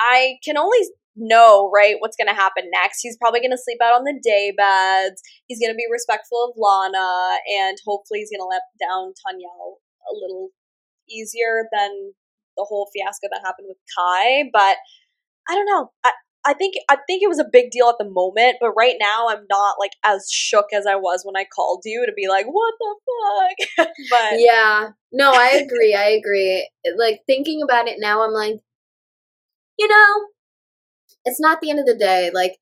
I can only know, right, what's going to happen next. He's probably going to sleep out on the day beds. He's going to be respectful of Lana, and hopefully he's going to let down Tanya a little easier than the whole fiasco that happened with Kai. But I don't know. I, I think I think it was a big deal at the moment, but right now I'm not like as shook as I was when I called you to be like, "What the fuck?" but yeah. No, I agree. I agree. Like thinking about it now, I'm like, you know, it's not the end of the day. Like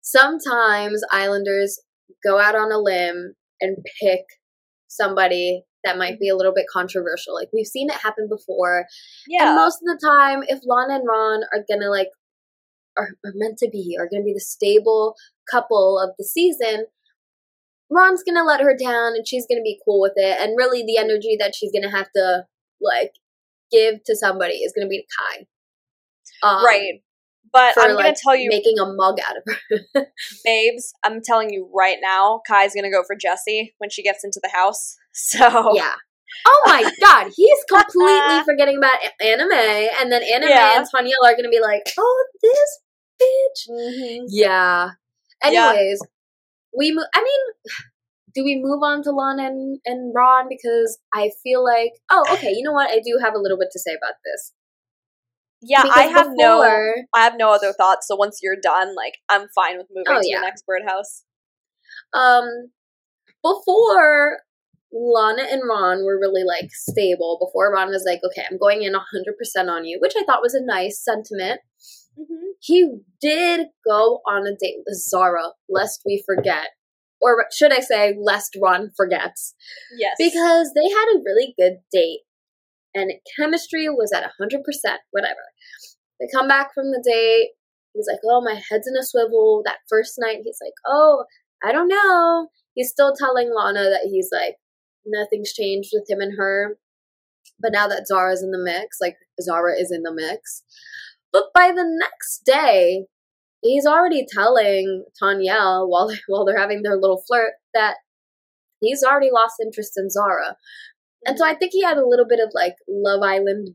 sometimes Islanders go out on a limb and pick somebody that might be a little bit controversial. Like we've seen it happen before. yeah, And most of the time, if Lana and Ron are gonna like are, are meant to be, are gonna be the stable couple of the season, Ron's gonna let her down and she's gonna be cool with it. And really the energy that she's gonna have to like give to somebody is gonna be to Kai. Um, right. But for I'm like gonna tell you, making a mug out of her. babes. I'm telling you right now, Kai's gonna go for Jessie when she gets into the house. So yeah. Oh my god, he's completely forgetting about Anna May, and then Anna May Yeah. and Tanya are gonna be like, "Oh, this bitch." Mhm. Yeah. Yeah. Anyways, we. Mo- I mean, do we move on to Lana and, and Ron because I feel like, oh, okay. You know what? I do have a little bit to say about this. Yeah, Because I have no, I have no other thoughts. So once you're done, like I'm fine with moving Oh, to yeah. the next birdhouse. Um, before Lana and Ron were really like stable. Before Ron was like, okay, I'm going in 100% on you, which I thought was a nice sentiment. Mm-hmm. he did go on a date with Zara, lest we forget. Or should I say, lest Ron forgets. Yes, Because they had a really good date. And chemistry was at 100%, whatever. They come back from the date. He's like, oh, my head's in a swivel. That first night, he's like, oh, I don't know. He's still telling Lana that he's like, nothing's changed with him and her. But now that Zara's in the mix, like, Zara is in the mix. But by the next day, he's already telling Tanya while while they're having their little flirt that he's already lost interest in Zara. And so I think he had a little bit of like Love Island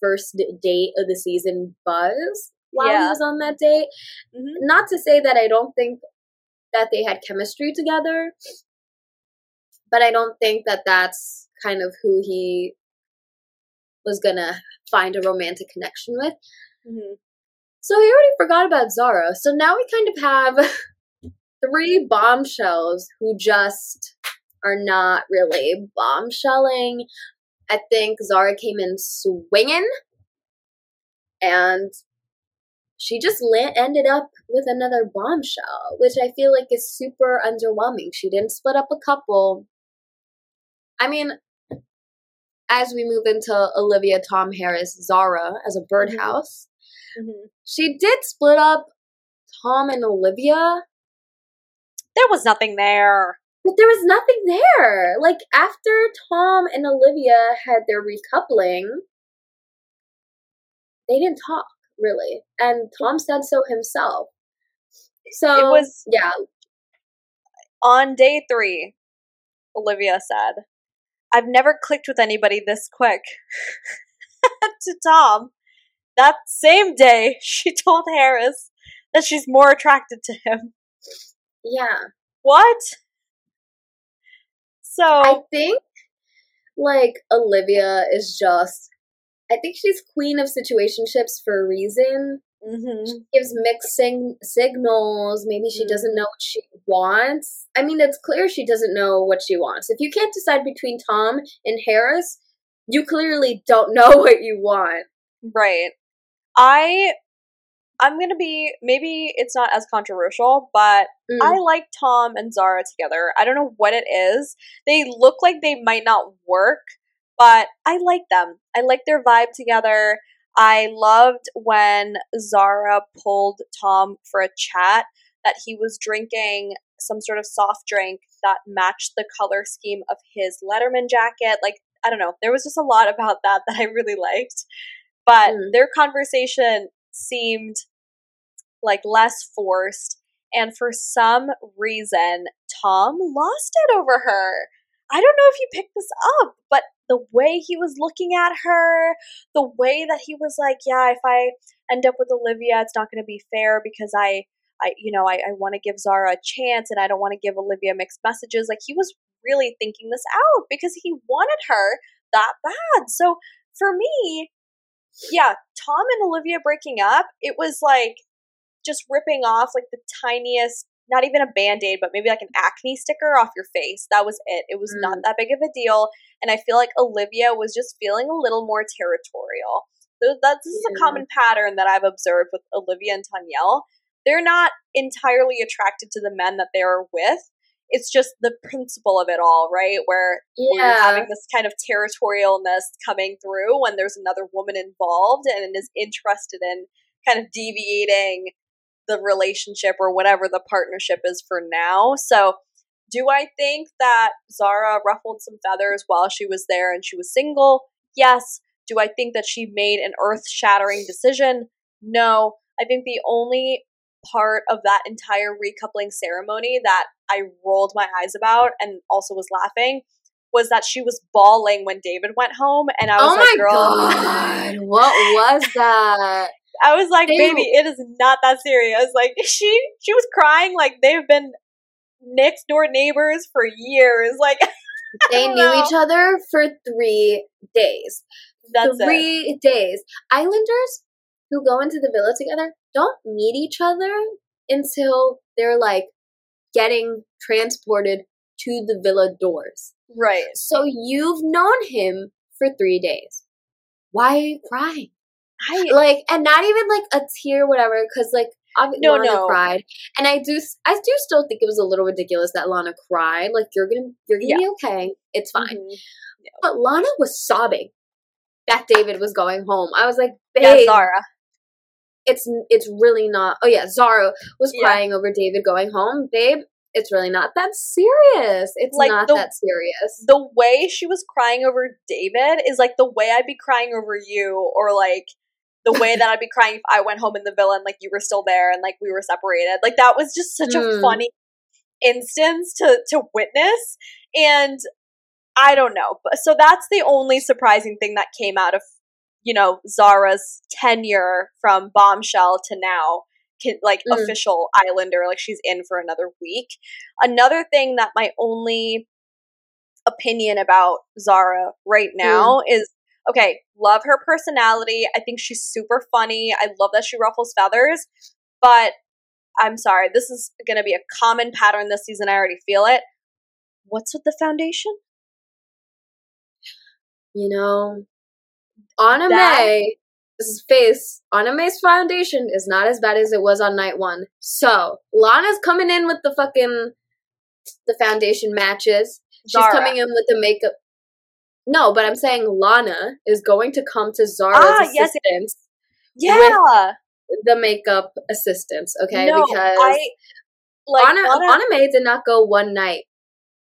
first date of the season buzz while he was on that date. Mhm. Not to say that I don't think that they had chemistry together, but I don't think that that's kind of who he was gonna find a romantic connection with. Mhm. So he already forgot about Zara. So now we kind of have three bombshells who just are not really bombshelling. I think Zara came in swinging, and she just ended up with another bombshell, which I feel like is super underwhelming. She didn't split up a couple. I mean, as we move into Olivia, Tom Haris, Zara as a birdhouse, Mhm. she did split up Tom and Olivia, There was nothing there. But there was nothing there. Like after Tom and Olivia had their recoupling, they didn't talk really, and Tom said so himself. So It was yeah, on day three. Olivia said, "I've never clicked with anybody this quick." to Tom, that same day, she told Haris that she's more attracted to him. yeah. What? So I think like Olivia is just. I think she's queen of situationships for a reason. mhm. gives mixed sing- signals. Maybe she Mm. doesn't know what she wants. I mean, it's clear she doesn't know what she wants. If you can't decide between Tom and Haris, you clearly don't know what you want. Right. I I'm gonna be maybe it's not as controversial, but Mm. I like Tom and Zara together. I don't know what it is. They look like they might not work, but I like them. I like their vibe together. I loved when Zara pulled Tom for a chat that he was drinking some sort of soft drink that matched the color scheme of his Letterman jacket. Like, I don't know. There was just a lot about that that I really liked. But Mm. their conversation seemed like less forced. And for some reason, Tom lost it over her. I don't know if you picked this up, but the way he was looking at her, the way that he was like, yeah, if I end up with Olivia, it's not going to be fair because I, I, you know, I, I want to give Zara a chance and I don't want to give Olivia mixed messages. Like he was really thinking this out because he wanted her that bad. So for me, yeah, Tom and Olivia breaking up, it was like just ripping off like the tiniest, not even a band aid, but maybe like an acne sticker off your face. That was it. It was not Mm. that big of a deal. And I feel like Olivia was just feeling a little more territorial. So that's this is a common pattern that I've observed with Olivia and Tanyel. They're not entirely attracted to the men that they're with. It's just the principle of it all, right? Where where you're having this kind of territorialness coming through when there's another woman involved and is interested in kind of deviating the relationship or whatever the partnership is for now. So, do I think that Zara ruffled some feathers while she was there and she was single? Yes. Do I think that she made an earth shattering decision? No. I think the only part of that entire recoupling ceremony that I rolled my eyes about and also was laughing was that she was bawling when David went home, and I was like, oh like, my "Girl, god, what was that? I was like, baby, it is not that serious." Like she, she was crying like they've been next door neighbors for years. Like They knew know. each other for three days. that's it. three days. Islanders who go into the villa together don't meet each other until they're like getting transported to the villa doors. Right. So you've known him for three days. Why are you crying? I Like, and not even like a tear, whatever, because like obvi- No, Lana no. cried, and I do, I do still think it was a little ridiculous that Lana cried. Like, you're gonna, you're gonna be okay. It's fine. Mhm. But Lana was sobbing that David was going home. I was like, Yeah, babe, Zara. it's it's really not. Oh yeah, Zara was Yeah. crying over David going home, babe. It's really not that serious. It's Like, not the- that serious. The way she was crying over David is like the way I'd be crying over you, or like the way that I'd be crying if I went home in the villa and like you were still there and like we were separated. Like that was just such a Mm. funny instance to to witness and I don't know. But so that's the only surprising thing that came out of you know, Zara's tenure from Bombshell to now, can, like Mm. official Islander, like she's in for another week. Another thing that my only opinion about Zara right now is okay, love her personality. I think she's super funny. I love that she ruffles feathers, but I'm sorry, this is going to be a common pattern this season. I already feel it. What's with the foundation? You know, Anna That- May, this is face. Anna May's foundation is not as bad as it was on night one. So Lana's coming in with the fucking the foundation matches. She's Zara. coming in with the makeup. No, but I'm saying Lana is going to come to Zara's Ah, yes, assistance, Yeah. the makeup assistance. Okay, no, because I like Anna, Lana- Anna May did not go one night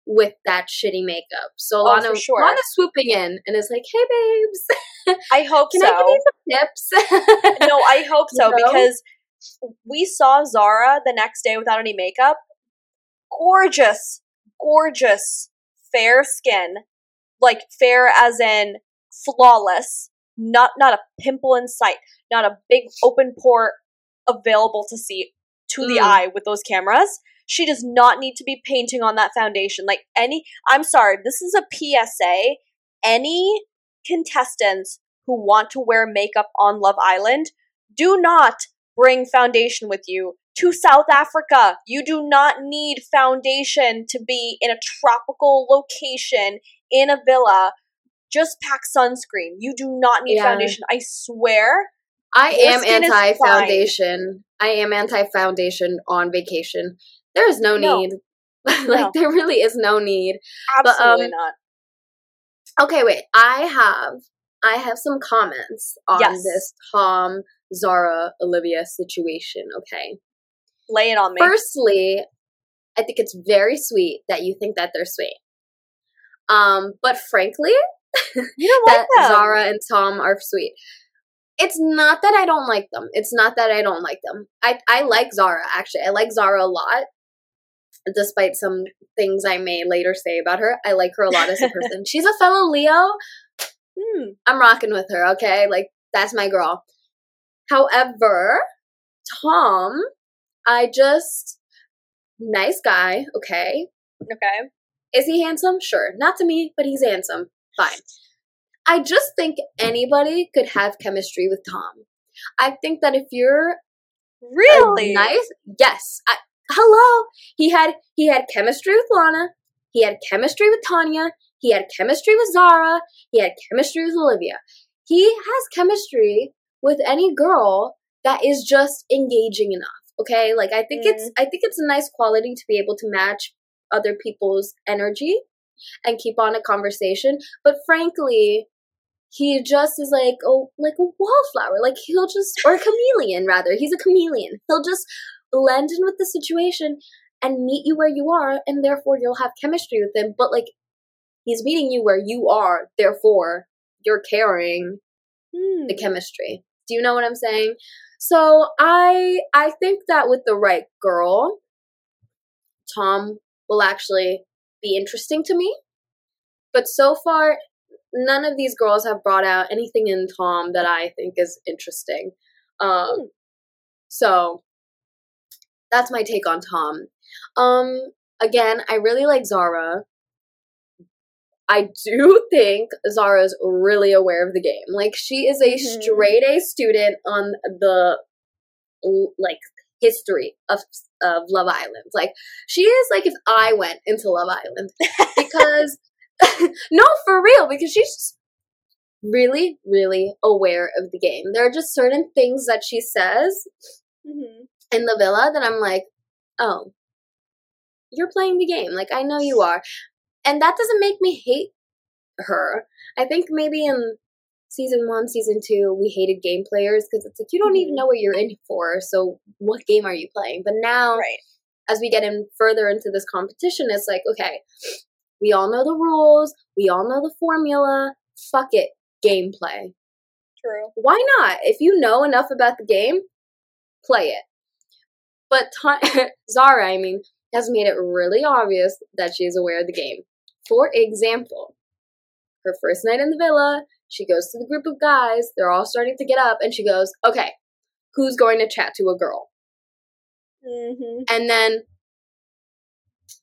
with that shitty makeup. So Oh, Lana, sure. Lana's swooping in and is like, "Hey, babes, I hope can so. I give you some tips?" no, I hope so You know? because we saw Zara the next day without any makeup. Gorgeous, gorgeous, fair skin, like fair as in flawless. Not not a pimple in sight. Not a big open pore available to see to the Mm. eye with those cameras. She does not need to be painting on that foundation. Like any, I'm sorry, this is a PSA. Any contestants who want to wear makeup on Love Island, do not bring foundation with you to South Africa. You do not need foundation to be in a tropical location in a villa. Just pack sunscreen. You do not need Yeah. foundation. I swear. I am anti foundation. I am anti foundation on vacation. There is no No. need. like No. there really is no need. But, Absolutely um, not. Okay, wait. I have I have some comments on Yes. this Tom Zara Olivia situation. Okay. Lay it on me. Firstly, I think it's very sweet that you think that they're sweet. Um, but frankly, you don't that like them. Zara and Tom are sweet. It's not that I don't like them. It's not that I don't like them. I I like Zara actually. I like Zara a lot. Despite some things I may later say about her, I like her a lot as a person. She's a fellow Leo. Hmm. I'm rocking with her, okay? Like that's my girl. However, Tom, I just nice guy, okay? Okay. Is he handsome? Sure. Not to me, but he's handsome. Fine. I just think anybody could have chemistry with Tom. I think that if you're Really? nice, yes. I, hello. He had he had chemistry with Lana. He had chemistry with Tanya. He had chemistry with Zara. He had chemistry with Olivia. He has chemistry with any girl that is just engaging enough. Okay, like I think it's mm-hmm. I think it's a nice quality to be able to match other people's energy and keep on a conversation. But frankly, he just is like oh like a wallflower. Like he'll just or a chameleon rather. He's a chameleon. He'll just blend in with the situation and meet you where you are, and therefore you'll have chemistry with him. But like he's meeting you where you are, therefore you're carrying Hmm. the chemistry. Do you know what I'm saying? So I I think that with the right girl, Tom will actually be interesting to me. But so far, none of these girls have brought out anything in Tom that I think is interesting. Um, Hmm. so that's my take on Tom. Um, again, I really like Zara. I do think Zara's really aware of the game. Like she is a Mhm. straight A student on the like history of of Love Island. Like she is like if I went into Love Island because no, for real, because she's just really, really aware of the game. There are just certain things that she says Mhm. in the villa that I'm like, oh, you're playing the game. Like, I know you are. And that doesn't make me hate her. I think maybe in season one, season two, we hated game players because it's like, you don't even Mhm. know what you're in for. So, what game are you playing? But now, Right. as we get in further into this competition, it's like, okay, we all know the rules, we all know the formula. Fuck it, gameplay True. why not? If you know enough about the game, play it. But Ta- Zara, I mean, has made it really obvious that she is aware of the game. For example, her first night in the villa, She goes to the group of guys. They're all starting to get up, and she goes, "Okay, who's going to chat to a girl?" Mm-hmm. And then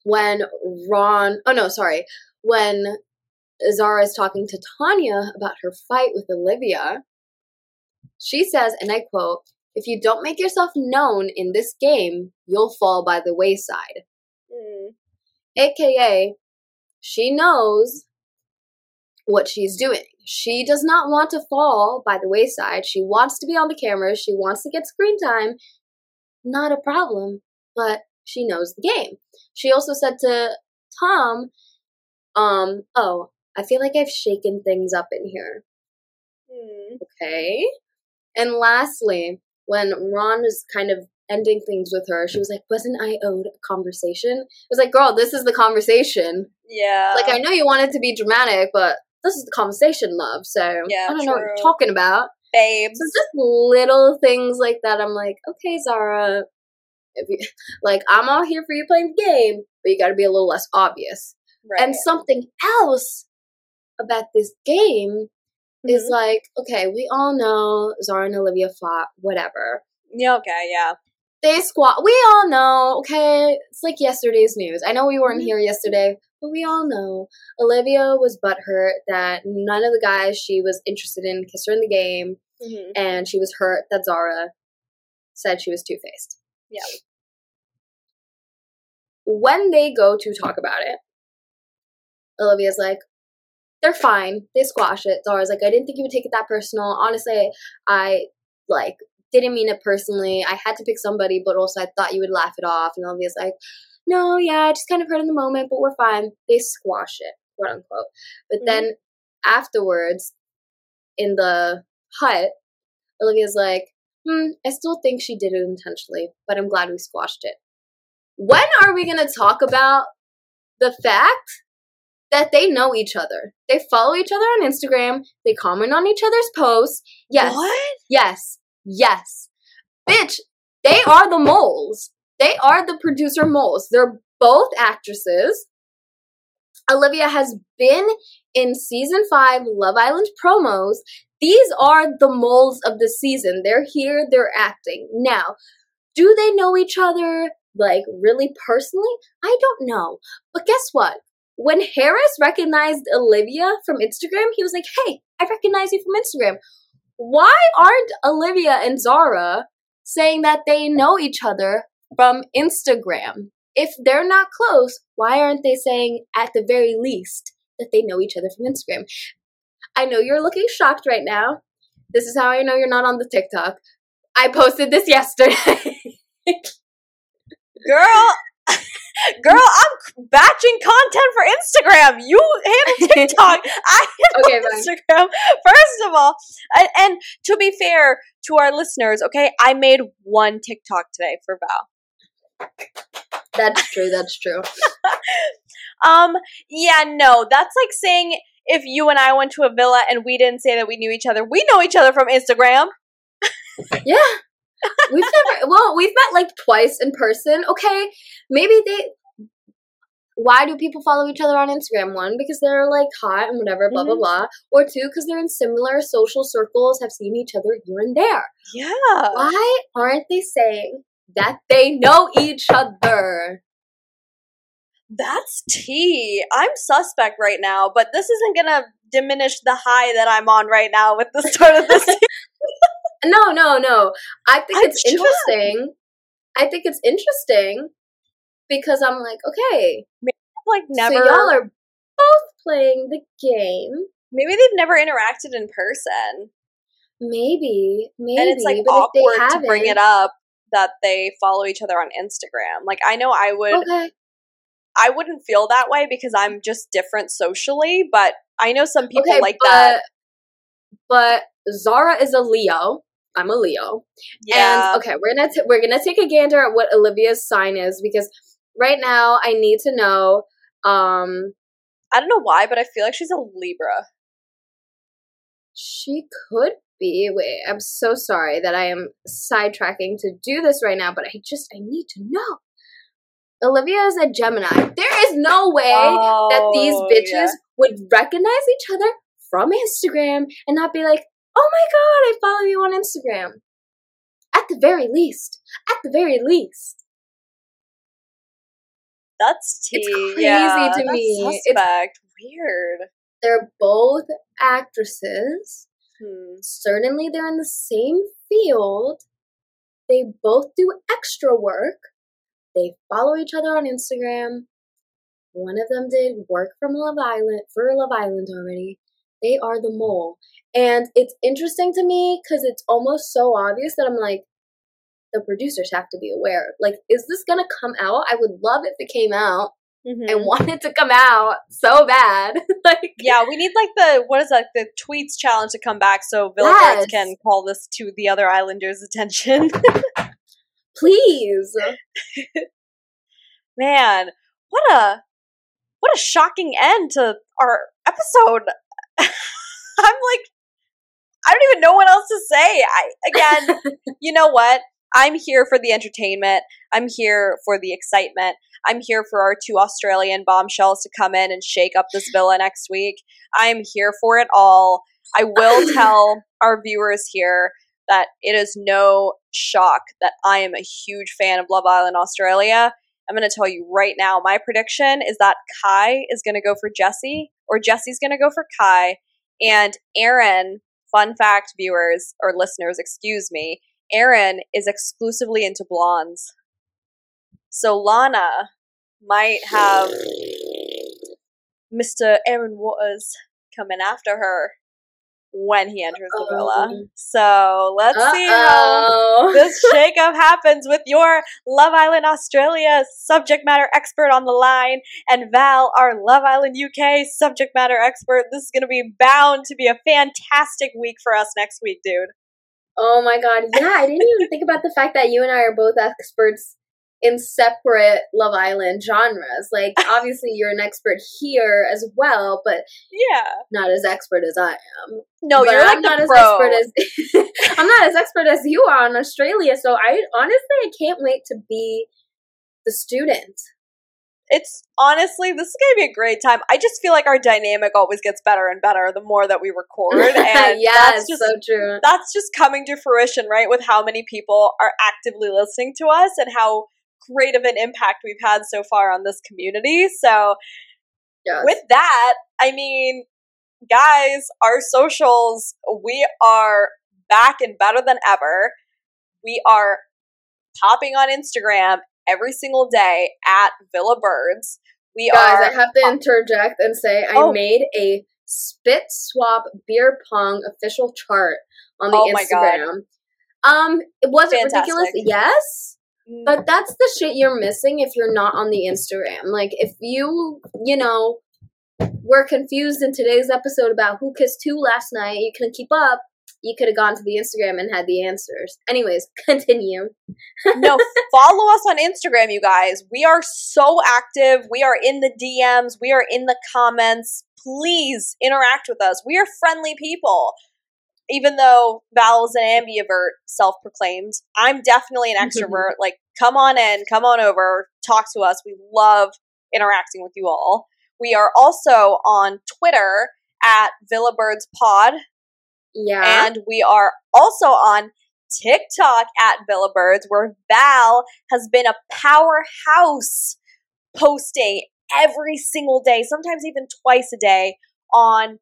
when Ron, oh no, sorry, when Zara is talking to Tanya about her fight with Olivia, she says, and I quote, if you don't make yourself known in this game, you'll fall by the wayside. Mm. AKA, she knows what she's doing. She does not want to fall by the wayside. She wants to be on the camera. She wants to get screen time. Not a problem, but she knows the game. She also said to Tom, um, oh, I feel like I've shaken things up in here. Mm. Okay. And lastly, when Ron was kind of ending things with her, she was like, Wasn't I owed a conversation? It was like, Girl, this is the conversation. Yeah. Like, I know you want it to be dramatic, but this is the conversation, love. So Yeah, I don't know what you're talking about. babes. So just little things like that. I'm like, okay, Zara, if you like, I'm all here for you playing the game, but you got to be a little less obvious. Right. And something else about this game is Mhm. like, okay, we all know Zara and Olivia fought, whatever. yeah, okay, yeah. They squat. We all know, okay? It's like yesterday's news. I know we weren't Mhm. here yesterday, but we all know. Olivia was butthurt that none of the guys she was interested in kissed her in the game, Mm-hmm. and she was hurt that Zara said she was two faced. Yeah. When they go to talk about it, Olivia's like, they're fine. They squash it. Zara's like, I didn't think you would take it that personal. Honestly, I like didn't mean it personally. I had to pick somebody, but also I thought you would laugh it off. And Olivia's like, no, yeah, I just kind of hurt in the moment, but we're fine. They squash it, quote unquote. But Mhm. then afterwards, in the hut, Olivia's like, hmm, I still think she did it intentionally, but I'm glad we squashed it. When are we going to talk about the fact that they know each other? They follow each other on Instagram, they comment on each other's posts. Yes. What? Yes. Yes. Bitch, they are the moles. They are the producer moles. They're both actresses. Olivia has been in season five Love Island promos. These are the moles of the season. They're here, they're acting. Now, do they know each other, like, really personally? I don't know. But guess what? When Haris recognized Olivia from Instagram, he was like, hey, I recognize you from Instagram. Why aren't Olivia and Zara saying that they know each other from Instagram? If they're not close, why aren't they saying at the very least that they know each other from Instagram? I know you're looking shocked right now. This is how I know you're not on the TikTok. I posted this yesterday. Girl, girl, I'm batching content for Instagram. You handle TikTok. I handle Okay, fine. Instagram. First of all, and, and to be fair to our listeners, okay, I made one TikTok today for Val. that's true, that's true. Um, yeah, no, that's like saying if you and I went to a villa and we didn't say that we knew each other, we know each other from Instagram. Yeah. We've never well, we've met like twice in person. Okay. Maybe they why do people follow each other on Instagram? One, because they're like hot and whatever, blah blah Mhm. blah. Or two, because they're in similar social circles, have seen each other here and there. Yeah. Why aren't they saying that they know each other? That's tea. I'm suspect right now, but this isn't gonna diminish the high that I'm on right now with the start of this. No, no, no. I think I'm it's shocked. interesting. I think it's interesting because I'm like, okay, like never. so y'all are both playing the game. maybe they've never interacted in person, Maybe, maybe, and it's like but if they awkward to bring it up that they follow each other on Instagram. Like I know I would, Okay, I wouldn't feel that way because I'm just different socially, but I know some people okay, like but, that. But Zara is a Leo. I'm a Leo. Yeah. And okay, we're gonna t- we're gonna take a gander at what Olivia's sign is because right now I need to know. Um, I don't know why, but I feel like she's a Libra. she could be. Wait, I'm so sorry that I am sidetracking to do this right now, but I just I need to know. Olivia is a Gemini. There is no way that these Oh, bitches yeah. would recognize each other from Instagram and not be like, oh my god, I follow you on Instagram. At the very least, at the very least. That's tea. It's crazy yeah, to me. It's- Suspect. Weird. They're both actresses. Hmm. Certainly, they're in the same field. They both do extra work. They follow each other on Instagram. One of them did work from Love Island for Love Island already. They are the mole. And it's interesting to me because it's almost so obvious that I'm like, the producers have to be aware. Like, is this gonna come out? I would love if it came out. Mhm. I want it to come out so bad. like, Yeah, we need like the what is that? The tweets challenge to come back so Villa Yes. Can call this to the other Islanders' attention. please. Man, what a what a shocking end to our episode. I'm like, I don't even know what else to say. I again, you know what? I'm here for the entertainment. I'm here for the excitement. I'm here for our two Australian bombshells to come in and shake up this villa next week. I'm here for it all. I will tell our viewers here that it is no shock that I am a huge fan of Love Island Australia. I'm going to tell you right now my prediction is that Kai is going to go for Jessie, or Jessie's going to go for Kai. And Aaron, fun fact, viewers or listeners, excuse me, Aaron is exclusively into blondes. So Lana might have Mr. Aaron Waters coming after her when he enters the villa. So let's see how Uh-oh. this shakeup happens with your Love Island Australia subject matter expert on the line and Val, our Love Island UK subject matter expert. This is going to be bound to be a fantastic week for us next week, dude. Oh my god, yeah, I didn't even think about the fact that you and I are both experts in separate Love Island genres. Like, obviously, you're an expert here as well, but Yeah. not as expert as I am. No, But you're like I'm the not as pro. expert as I'm not as expert as you are in Australia. So I honestly, I can't wait to be the student. it's honestly this is gonna be a great time. I just feel like our dynamic always gets better and better the more that we record, and yeah, that's just so true. that's just coming to fruition, right? With how many people are actively listening to us and how great of an impact we've had so far on this community. So Yes. with that, I mean, guys, our socials, we are back and better than ever. We are popping on Instagram every single day at Villa Birds. We Guys, are I have to interject and say I Oh. made a spit swap beer pong official chart on the Oh. Instagram. Um, it was it ridiculous? Yes, Mm. but that's the shit you're missing if you're not on the Instagram. Like if you, you know, were confused in today's episode about who kissed who last night, you couldn't keep up. You could have gone to the Instagram and had the answers. Anyways, continue. no, follow us on Instagram, you guys. We are so active. We are in the DMs, we are in the comments. Please interact with us. We are friendly people. Even though Val is an ambivert, self proclaimed, I'm definitely an extrovert. like, come on in, come on over, talk to us. We love interacting with you all. We are also on Twitter at Villa Birds Pod. Yeah. And we are also on TikTok at Villa Birds, where Val has been a powerhouse posting every single day, sometimes even twice a day, on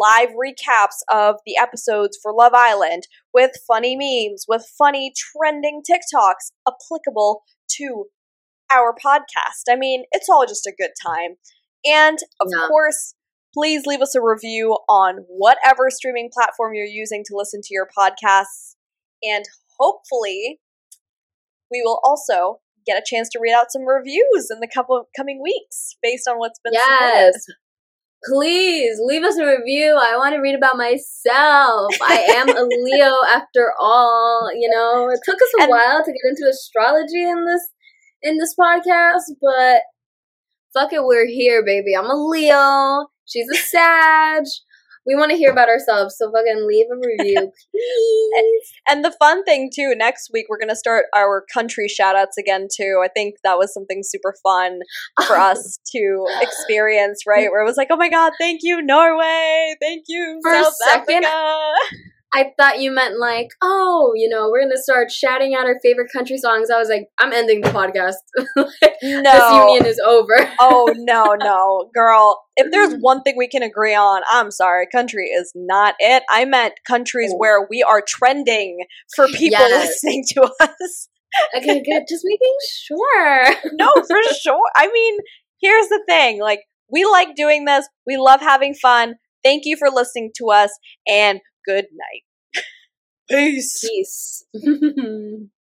live recaps of the episodes for Love Island with funny memes, with funny trending TikToks applicable to our podcast. I mean, it's all just a good time. And of Yeah. course, please leave us a review on whatever streaming platform you're using to listen to your podcasts. And hopefully, we will also get a chance to read out some reviews in the couple coming weeks based on what's been Yes. submitted. Please leave us a review. I want to read about myself. I am a Leo after all. You know, it took us a And- while to get into astrology in this in this podcast, but fuck it, we're here, baby. I'm a Leo. She's a Sag. We want to hear about ourselves, so fucking leave a review, please. And the fun thing too, next week we're gonna start our country shout outs again too. I think that was something super fun for us to experience, right? Where it was like, oh my god, thank you, Norway, thank you, For a second, Africa. I thought you meant like, oh, you know, we're gonna start shouting out our favorite country songs. I was like, I'm ending the podcast. This No. union is over. oh no, no, girl. If there's mm-hmm. one thing we can agree on, I'm sorry, country is not it. I meant countries Oh. where we are trending for people Yes. listening to us. okay, good. Just making sure. no, for sure. I mean, here's the thing. Like, we like doing this. We love having fun. Thank you for listening to us and good night. Peace. Peace.